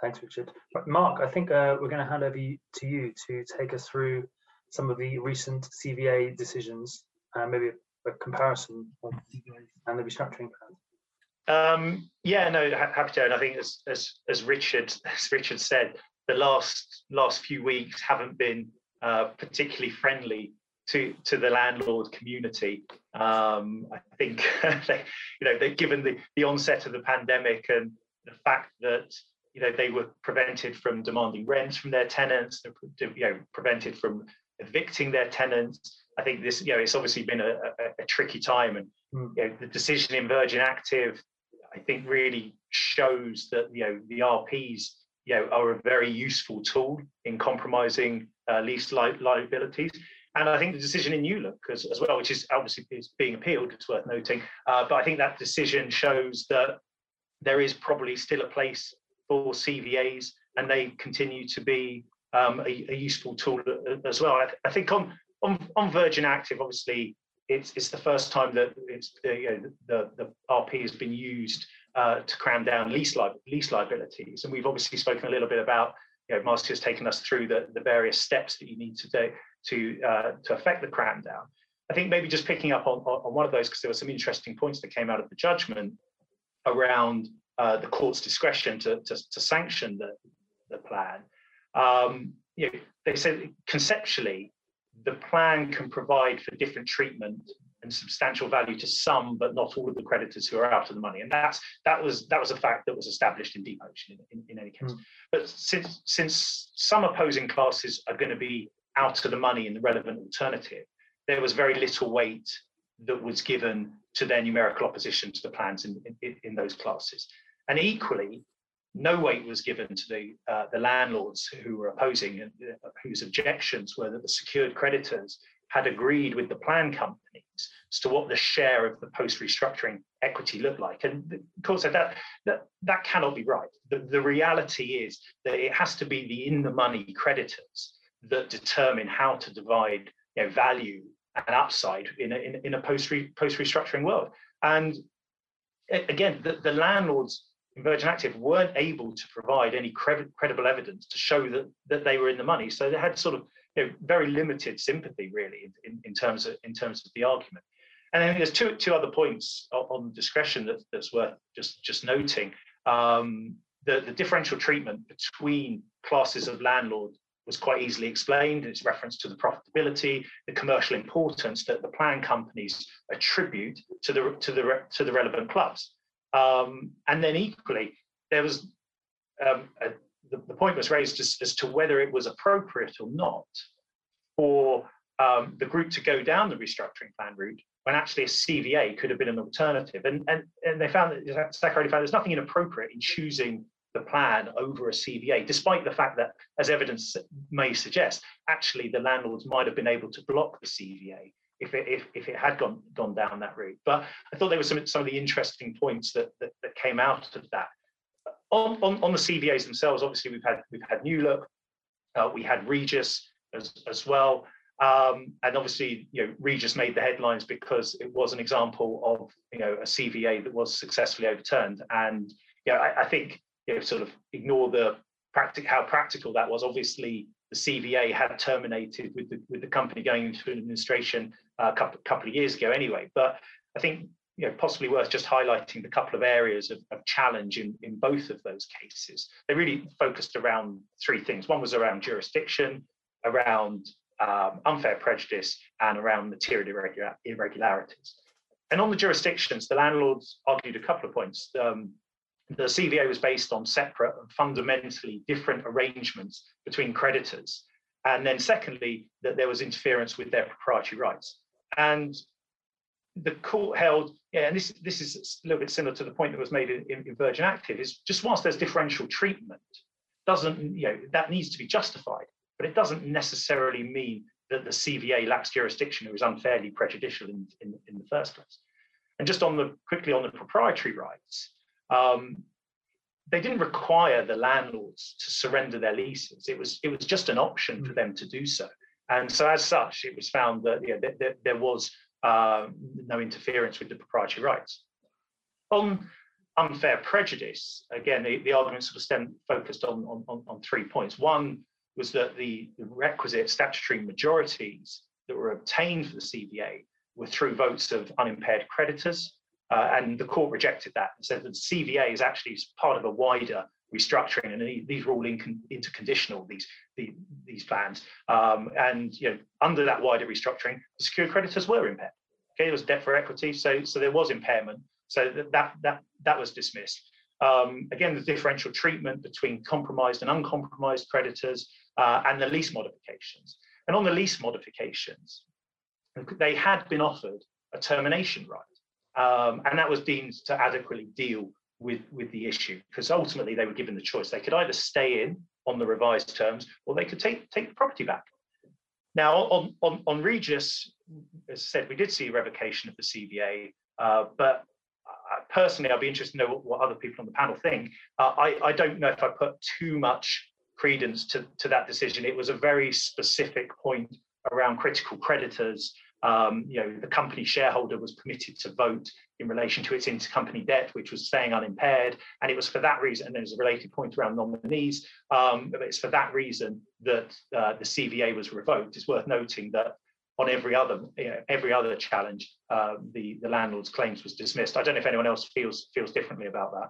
Thanks, Richard. Mark, I think uh, we're going to hand over to you to take us through some of the recent CVA decisions, uh, maybe a, a, comparison of CVA and the restructuring plan. Um, yeah, no, happy to. And I think as, as, as Richard as Richard said, the last last few weeks haven't been uh, particularly friendly to to the landlord community. Um, I think they, you know, they, given the the onset of the pandemic and the fact that you know they were prevented from demanding rents from their tenants you know prevented from evicting their tenants i think this you know it's obviously been a, a, a tricky time and mm. you know, the decision in virgin active i think really shows that you know the rps you know are a very useful tool in compromising uh, lease li- liabilities and I think the decision in New Look as, as well, which is obviously is being appealed, it's worth noting. Uh, but I think that decision shows that there is probably still a place for CVAs, and they continue to be um, a, a, useful tool as well. I, I, think on, on on Virgin Active, obviously, it's it's the first time that it's you know, the the RP has been used uh, to cram down lease li- lease liabilities, and we've obviously spoken a little bit about. You know, Marcia has taken us through the, the various steps that you need to do to uh, to affect the cram down. I think maybe just picking up on, on one of those because there were some interesting points that came out of the judgment around uh, the court's discretion to, to, to sanction the, the plan. Um, you know, they said conceptually, the plan can provide for different treatment and substantial value to some, but not all of the creditors who are out of the money. And that's that was that was a fact that was established in DeepOcean in, in, in any case. Mm. But since since some opposing classes are going to be out of the money in the relevant alternative, there was very little weight that was given to their numerical opposition to the plans in, in, in those classes. And equally, no weight was given to the uh, the landlords who were opposing and uh, whose objections were that the secured creditors had agreed with the plan companies as to what the share of the post restructuring equity looked like. And of course, that, that, that cannot be right. The, the reality is that it has to be the in the money creditors that determine how to divide you know, value and upside in a, in, in a post post restructuring world. And again, the, the landlords Virgin Active weren't able to provide any credible evidence to show that, that they were in the money. So they had sort of you know, very limited sympathy, really, in, in, terms of in terms of the argument. And then there's two two other points on discretion that, that's worth just just noting. Um, the, the differential treatment between classes of landlord was quite easily explained. in It's reference to the profitability, the commercial importance that the plan companies attribute to the to the to the relevant clubs. Um, and then equally, there was um, a, the, the, point was raised as, as, to whether it was appropriate or not for um, the group to go down the restructuring plan route when actually a CVA could have been an alternative. And, and, and they found that Zacaroli found there's nothing inappropriate in choosing the plan over a CVA, despite the fact that, as evidence may suggest, actually the landlords might have been able to block the CVA if it, if, if it had gone gone down that route. But I thought there were some some of the interesting points that that, that came out of that. On, on, on the CVAs themselves, obviously we've had we've had New Look, uh, we had Regis as as well. Um, and obviously, you know, Regis made the headlines because it was an example of, you know, a CVA that was successfully overturned. And, you know, I, I think you know, sort of ignore the practic- how practical that was. Obviously, the CVA had terminated with the with the company going into administration a couple couple of years ago anyway. But I think you know possibly worth just highlighting the couple of areas of, of challenge in, in both of those cases. They really focused around three things. One was around jurisdiction, around um, unfair prejudice, and around material irregular, irregularities. And on the jurisdictions, the landlords argued a couple of points. Um, the CVA was based on separate and fundamentally different arrangements between creditors. And then secondly, that there was interference with their proprietary rights. And the court held, yeah, and this, this is a little bit similar to the point that was made in, in Virgin Active, is just whilst there's differential treatment, doesn't, you know, that needs to be justified, but it doesn't necessarily mean that the CVA lacks jurisdiction or is unfairly prejudicial in, in, in the first place. And just on the quickly on the proprietary rights, um, they didn't require the landlords to surrender their leases. It was it was just an option for mm. them to do so. And so, as such, it was found that you know, that, that there was uh, no interference with the proprietary rights. On unfair prejudice, again, the, the argument sort of stemmed, focused on, on, on three points. One was that the, the requisite statutory majorities that were obtained for the CVA were through votes of unimpaired creditors, uh, and the court rejected that and said that the CVA is actually part of a wider restructuring, and these are all in interconditional. These the, these plans, um, and you know, under that wider restructuring, the secured creditors were impaired. Okay, there was debt for equity, so so there was impairment. So that that that, that was dismissed. Um, again, the differential treatment between compromised and uncompromised creditors, uh, and the lease modifications. And on the lease modifications, they had been offered a termination right. Um, and that was deemed to adequately deal with, with the issue because ultimately they were given the choice. They could either stay in on the revised terms or they could take, take the property back. now, on, on, on Regis, as I said, we did see revocation of the CVA, uh, but personally, I'd be interested to know what, what other people on the panel think. Uh, I, I don't know if I put too much credence to, to that decision. It was a very specific point around critical creditors. Um, you know, the company shareholder was permitted to vote in relation to its intercompany debt, which was staying unimpaired. And it was for that reason, and there's a related point around nominees, um, it's for that reason that uh, the CVA was revoked. It's worth noting that on every other you know, every other challenge, uh, the the landlord's claims was dismissed. I don't know if anyone else feels feels differently about that.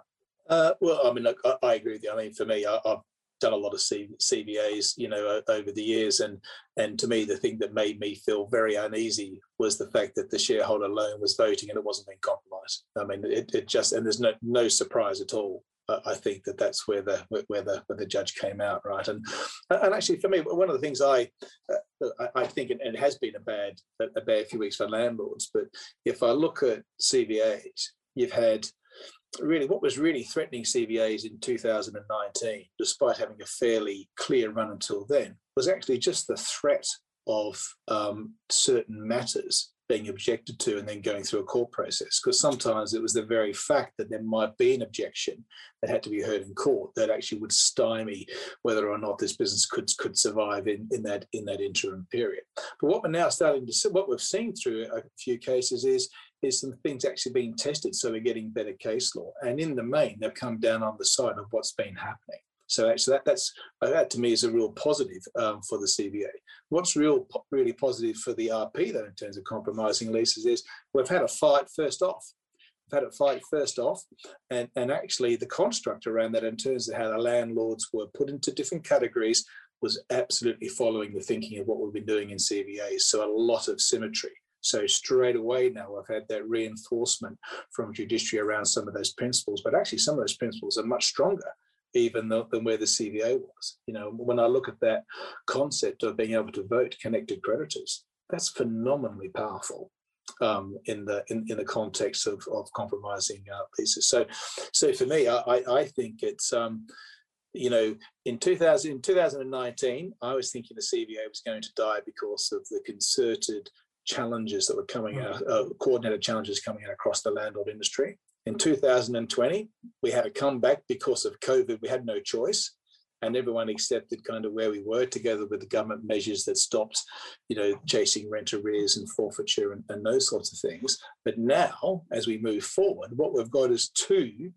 Uh, well, I mean, look, I, I, agree with you. I mean, for me, I, have done a lot of CVAs, you know, over the years, and and to me, the thing that made me feel very uneasy was the fact that the shareholder loan was voting and it wasn't being compromised. I mean, it, it just and there's no no surprise at all I think that that's where the where the where the judge came out right and and actually for me one of the things I uh, I think and it has been a bad a bad few weeks for landlords but if I look at CVAs you've had really what was really threatening CVAs in 2019 despite having a fairly clear run until then was actually just the threat of um, certain matters being objected to and then going through a court process because sometimes it was the very fact that there might be an objection that had to be heard in court that actually would stymie whether or not this business could could survive in, in that in that interim period. But what we're now starting to see what we've seen through a few cases is is some things actually being tested so we're getting better case law and in the main they've come down on the side of what's been happening so actually, that that's uh, that to me is a real positive um, for the CVA. What's real really positive for the RP though, in terms of compromising leases, is we've had a fight first off. We've had a fight first off, and and actually the construct around that in terms of how the landlords were put into different categories was absolutely following the thinking of what we've been doing in CVAs. So a lot of symmetry. So straight away now I've had that reinforcement from judiciary around some of those principles, but actually some of those principles are much stronger even though, than where the CVA was. You know, when I look at that concept of being able to vote connected creditors, that's phenomenally powerful um, in the in, in the context of, of compromising uh, leases. So, so for me, I, I think it's um, you know in 2000 in 2019, I was thinking the CVA was going to die because of the concerted challenges that were coming out, uh, coordinated challenges coming out across the landlord industry. In 2020, we had a comeback because of COVID. We had no choice. And everyone accepted kind of where we were together with the government measures that stopped, you know, chasing rent arrears and forfeiture and, and those sorts of things. But now, as we move forward, what we've got is two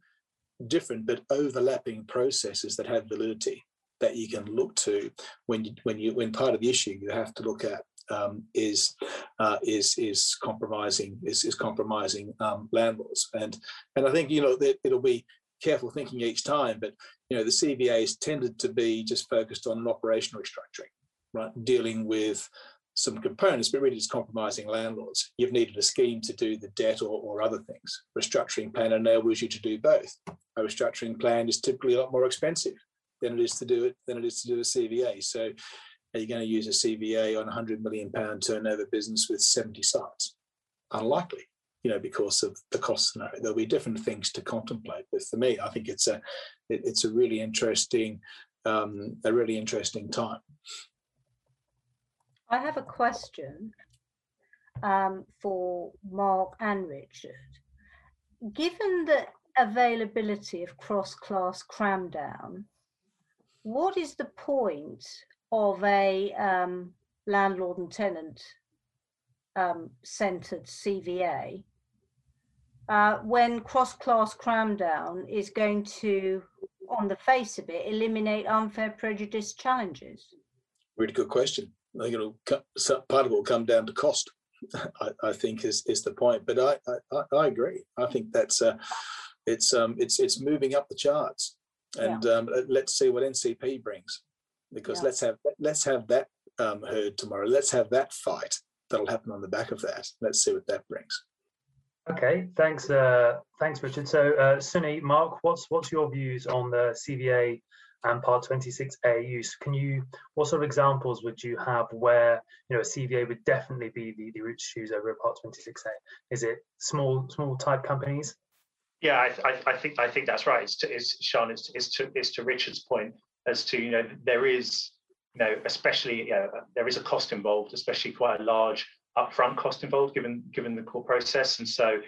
different but overlapping processes that have validity that you can look to when you when you when part of the issue you have to look at um, is uh, is is compromising is, is compromising um, landlords. And and I think you know that it'll be careful thinking each time, but you know the CVAs tended to be just focused on an operational restructuring, right, dealing with some components, but really just compromising landlords. You've needed a scheme to do the debt or, or other things. Restructuring plan enables you to do both. A restructuring plan is typically a lot more expensive than it is to do it than it is to do a CVA. So are you going to use a CVA on a 100 million pound turnover business with 70 sites? Unlikely, you know, because of the cost scenario. There'll be different things to contemplate. But for me, I think it's a it, it's a really interesting um, a really interesting time. I have a question um, for Mark and Richard. Given the availability of cross-class cram down, what is the point of a um, landlord and tenant um, centered CVA uh, when cross class cramdown is going to, on the face of it, eliminate unfair prejudice challenges? Really good question. I think it'll part of it will come down to cost. I, I, think is is the point, but I, I, I agree. I think that's uh, it's um it's it's moving up the charts, and yeah. um, let's see what NCP brings because yeah. let's have let's have that um, heard tomorrow. Let's have that fight that'll happen on the back of that. Let's see what that brings. Okay, thanks, uh, thanks, Richard. So, uh, Sunay, Mark, what's what's your views on the CVA and Part 26A use? Can you, what sort of examples would you have where you know a CVA would definitely be the, the route to choose over a Part 26A? Is it small small type companies? Yeah, I, I, I think I think that's right. It's, to, it's Sean. It's, it's to it's to Richard's point as to you know there is you know, especially you know, there is a cost involved, especially quite a large upfront cost involved given given the court process. And so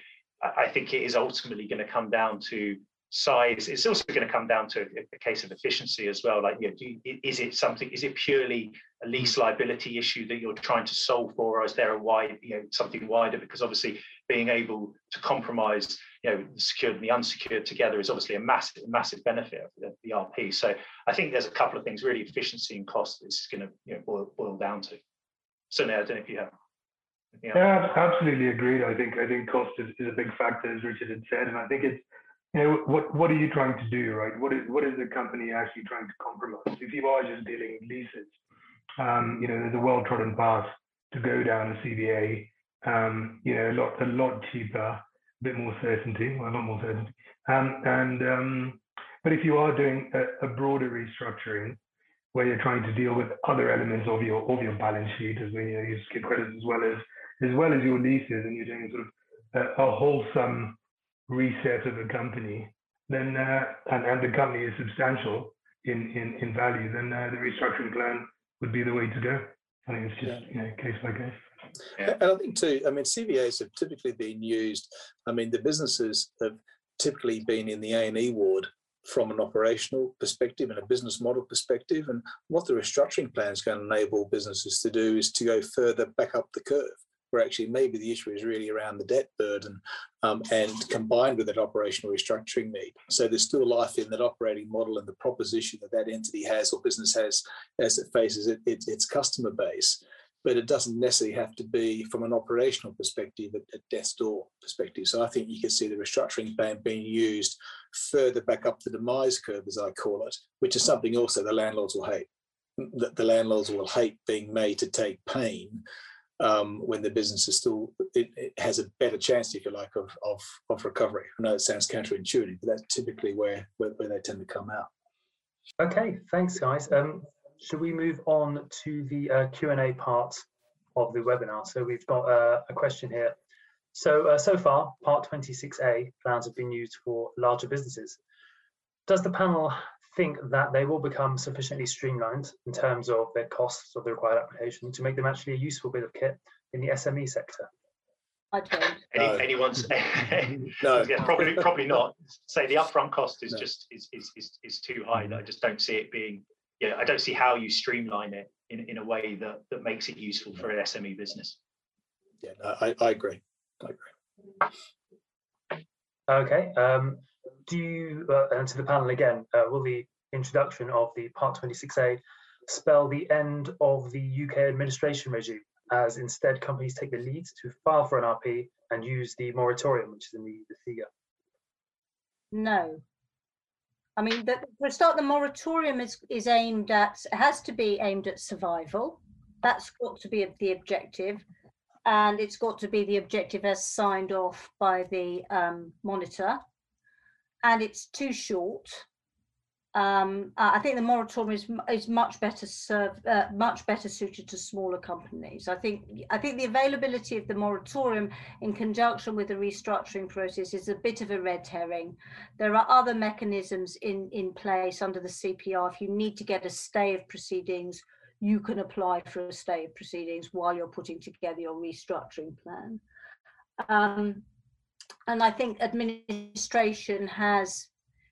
I think it is ultimately going to come down to size. It's also going to come down to a, case of efficiency as well. Like, you know, you, is it something? Is it purely a lease liability issue that you're trying to solve for, or is there a wide, you know, something wider? Because obviously, being able to compromise, you know, the secured and the unsecured together is obviously a massive, massive benefit of the, RP. So I think there's a couple of things really efficiency and cost is going to you know, boil, boil down to. So now I don't know if you have. Yeah, absolutely agreed. I think I think cost is, is a big factor, as Richard had said, and I think it's you know what what are you trying to do, right? What is what is the company actually trying to compromise? If you are just dealing leases, um, you know, there's a well-trodden path to go down a CVA. Um, you know, a lot a lot cheaper, a bit more certainty, well, a lot more certainty. Um, and um, but if you are doing a, a broader restructuring, where you're trying to deal with other elements of your of your balance sheet, as we you know, use skip credits as well as as well as your leases, and you're doing sort of a, a wholesome reset of the company, then uh, and, and the company is substantial in in, in value, then uh, the restructuring plan would be the way to go. I think it's just you know case by case. Yeah. And I think too, I mean, CVAs have typically been used. I mean, the businesses have typically been in the A and E ward from an operational perspective and a business model perspective. And what the restructuring plan is going to enable businesses to do is to go further back up the curve where actually maybe the issue is really around the debt burden um, and combined with that operational restructuring need. So there's still life in that operating model and the proposition that that entity has or business has as it faces it, it, its customer base. But it doesn't necessarily have to be from an operational perspective, a, death's door perspective. So I think you can see the restructuring plan being used further back up the demise curve, as I call it, which is something also the landlords will hate. That the landlords will hate being made to take pain um, when the business is still it, it, has a better chance, if you like, of of, of recovery. I know it sounds counterintuitive, but that's typically where, where, where they tend to come out. Okay, thanks, guys. Um, should we move on to the uh, Q and A part of the webinar? So we've got uh, a question here. So uh, so far, Part 26A plans have been used for larger businesses. Does the panel think that they will become sufficiently streamlined in terms of their costs of the required application to make them actually a useful bit of kit in the SME sector? I don't. Any, no. Anyone's no, yeah, probably probably not. Say the upfront cost is no. just is, is is is too high. I just don't see it being. Yeah, I don't see how you streamline it in, in a way that that makes it useful for an SME business. Yeah, no, I, I agree. I agree. Okay. Um, do you, uh, and to the panel again, uh, will the introduction of the Part 26A spell the end of the UK administration regime, as instead companies take the lead to file for an RP and use the moratorium, which is in the, the figure? No. I mean, the, for a start, the moratorium is, is aimed at, has to be aimed at survival. That's got to be the objective. And it's got to be the objective as signed off by the um, monitor and it's too short. Um, I think the moratorium is is much better served, uh, much better suited to smaller companies. I think I think the availability of the moratorium in conjunction with the restructuring process is a bit of a red herring. There are other mechanisms in in place under the CPR. If you need to get a stay of proceedings, you can apply for a stay of proceedings while you're putting together your restructuring plan. Um, and I think administration has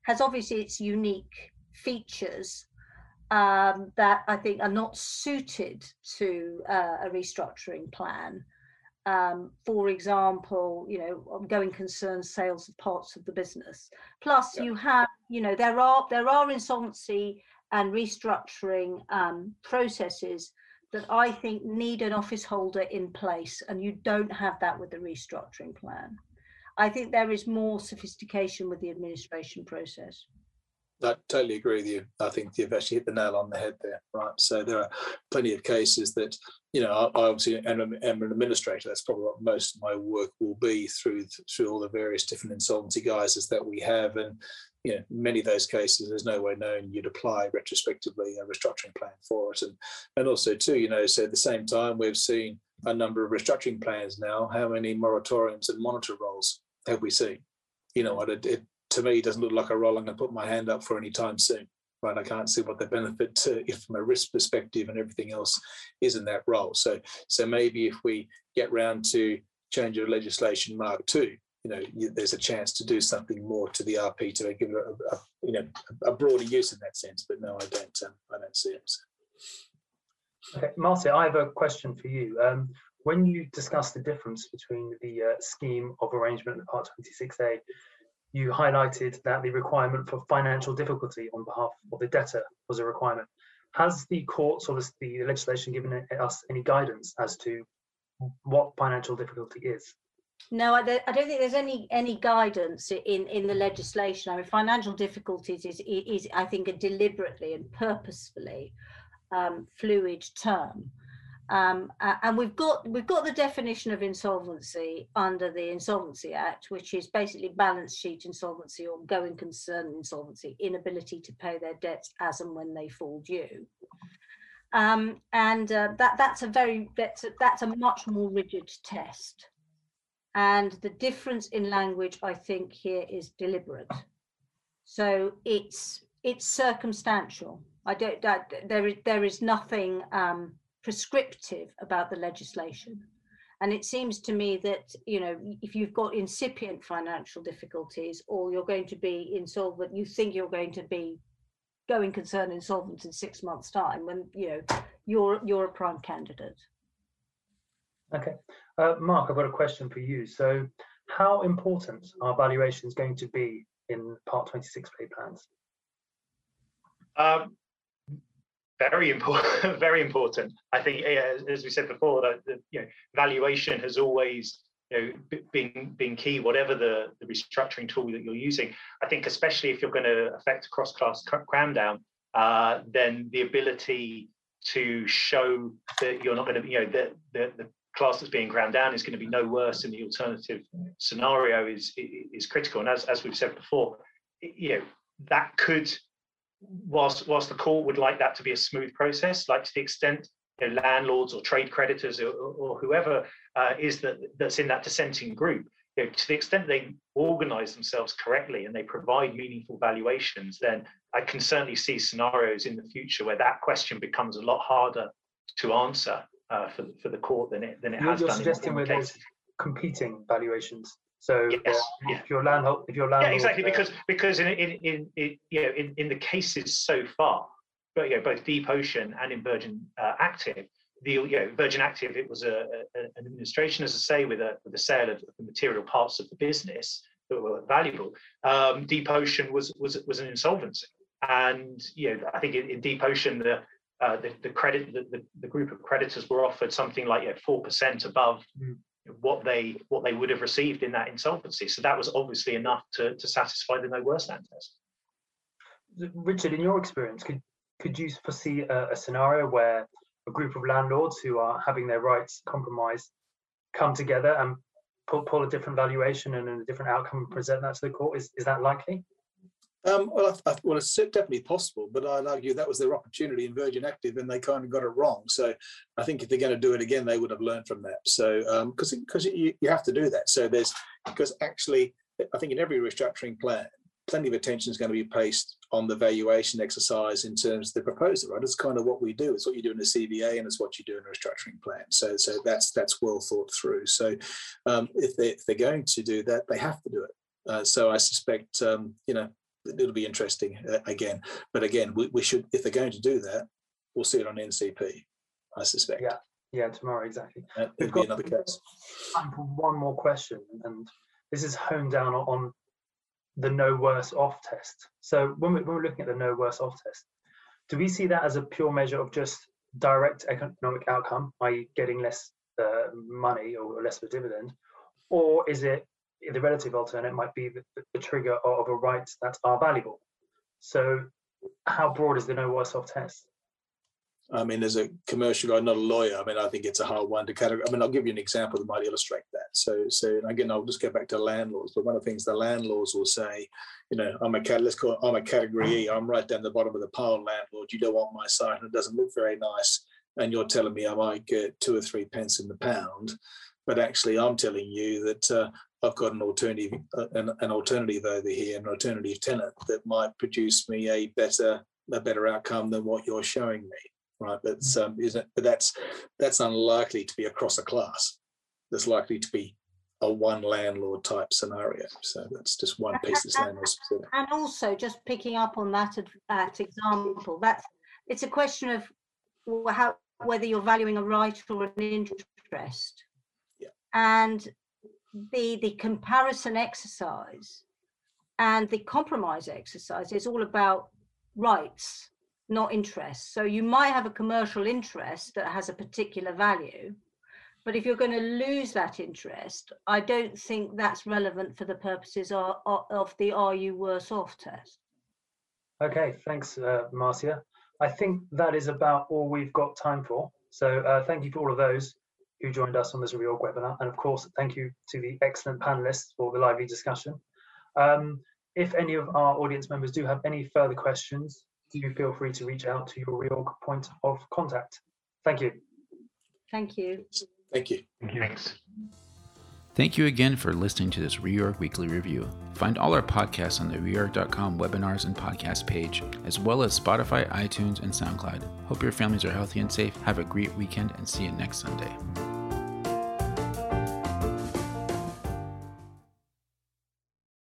has obviously its unique features um, that I think are not suited to uh, a restructuring plan. Um, for example, you know, going concern sales of parts of the business. Plus, yeah. you have, you know, there are there are insolvency and restructuring um, processes that I think need an office holder in place, and you don't have that with the restructuring plan. I think there is more sophistication with the administration process. I totally agree with you. I think you've actually hit the nail on the head there, right? So there are plenty of cases that, you know, I, obviously am, am, an administrator. That's probably what most of my work will be through through all the various different insolvency guises that we have, and you know, many of those cases, there's no way known you'd apply retrospectively a restructuring plan for it, and and also too, you know, so at the same time we've seen a number of restructuring plans now. How many moratoriums and monitor roles have we seen? You know? It, it to me doesn't look like a role I'm going to put my hand up for any time soon. right? I can't see what the benefit to, if from a risk perspective and everything else is in that role. So, so maybe if we get round to change of legislation Mark two, you know, you, there's a chance to do something more to the RP to give it a, a you know a broader use in that sense. But no, I don't. Um, I don't see it. So. Okay, Marty, I have a question for you. Um, when you discuss the difference between the uh, scheme of arrangement and Part 26A, you highlighted that the requirement for financial difficulty on behalf of the debtor was a requirement. Has the courts or the legislation given us any guidance as to what financial difficulty is? No, I don't, think there's any any guidance in in the legislation. I mean, financial difficulties is is I think a deliberately and purposefully um, fluid term. Um, and we've got we've got the definition of insolvency under the Insolvency Act, which is basically balance sheet insolvency or going concern insolvency, inability to pay their debts as and when they fall due. Um, and uh, that that's a very that's a, that's a much more rigid test. And the difference in language, I think, here is deliberate. So it's it's circumstantial. I don't that there is there is nothing um, prescriptive about the legislation. And it seems to me that, you know, if you've got incipient financial difficulties or you're going to be insolvent, you think you're going to be going concern insolvent in six months' time when, you know, you're you're a prime candidate. Okay. Uh, Mark, I've got a question for you. So how important are valuations going to be in Part 26A plans? Um, very important very important. I think as we said before that the you know valuation has always you know key whatever the, the restructuring tool that you're using. I think especially if you're going to affect cross class cram down uh, then the ability to show that you're not going to you know that the, the class that's being ground down is going to be no worse than the alternative scenario is is critical. And as, as we've said before you know that could whilst whilst the court would like that to be a smooth process, like to the extent you know, landlords or trade creditors or, or whoever uh, is that that's in that dissenting group, you know, to the extent they organise themselves correctly and they provide meaningful valuations, then I can certainly see scenarios in the future where that question becomes a lot harder to answer uh, for for the court than it than it you're, has you're done. Suggesting where there's competing valuations. So yes, uh, yeah. if your landlord, if your landlord, yeah, exactly, because because in in, in, in you know in, in the cases so far, but you know both DeepOcean and in Virgin uh, Active, the you know Virgin Active, it was a, a, an administration, as I say, with a with the sale of the material parts of the business that were valuable. Um, DeepOcean was was was an insolvency, and you know I think in, in DeepOcean the uh, the, the credit the, the, the, group of creditors were offered something like four you know, percent above mm what they what they would have received in that insolvency. So that was obviously enough to, to satisfy the no worse than test. Richard, in your experience, could could you foresee a, a, scenario where a group of landlords who are having their rights compromised come together and pull, pull a different valuation and a different outcome and present that to the court? Is is that likely? Um, well, I, I, well, it's definitely possible, but I'd argue that was their opportunity in Virgin Active, and they kind of got it wrong. So, I think if they're going to do it again, they would have learned from that. So, because um, because you, you have to do that. So there's because actually, I think in every restructuring plan, plenty of attention is going to be placed on the valuation exercise in terms of the proposal. Right, it's kind of what we do. It's what you do in a CVA, and it's what you do in a restructuring plan. So, so that's that's well thought through. So, um, if they if they're going to do that, they have to do it. Uh, so I suspect, um, you know, it'll be interesting uh, again. But again, we, we should, if they're going to do that, we'll see it on NCP, I suspect. Yeah, yeah, tomorrow, exactly. We've got another case. Time for one more question, and this is honed down on the no worse off test. So when, we, when we're looking at the no worse off test, do we see that as a pure measure of just direct economic outcome, i.e., getting less uh, money or less of a dividend, or is it the relative alternate might be the, the trigger of a right that are valuable. So how broad is the no worse off test? I mean, as a commercial guy, not a lawyer, I mean, I think it's a hard one to categorize. I mean, I'll give you an example that might illustrate that. So, so again, I'll just go back to landlords. But one of the things the landlords will say, you know, I'm a. Let's call it, I'm a category E. I'm right down the bottom of the pile, landlord. You don't want my site, and It doesn't look very nice, and you're telling me I might get two or three pence in the pound, but actually, I'm telling you that uh, I've got an alternative, uh, an, an, alternative over here, an alternative tenant that might produce me a better a better outcome than what you're showing me, right? But um, isn't but that's that's unlikely to be across a class. There's likely to be a one landlord type scenario. So that's just one piece that's landlord specific. And also, just picking up on that that example, that's it's a question of how whether you're valuing a right or an interest. Yeah. And the the comparison exercise and the compromise exercise is all about rights, not interests. So you might have a commercial interest that has a particular value, but if you're going to lose that interest, I don't think that's relevant for the purposes of, of the are you worse off test. Okay, thanks, uh, Marcia. I think that is about all we've got time for. So uh, thank you for all of those who joined us on this reorg webinar. And of course, thank you to the excellent panelists for the lively discussion. Um, if any of our audience members do have any further questions, do feel free to reach out to your reorg point of contact. Thank you. Thank you. Thank you. Thank you. Thanks. Thank you again for listening to this Reorg Weekly Review. Find all our podcasts on the reorg.com webinars and podcast page, as well as Spotify, iTunes, and SoundCloud. Hope your families are healthy and safe. Have a great weekend and see you next Sunday.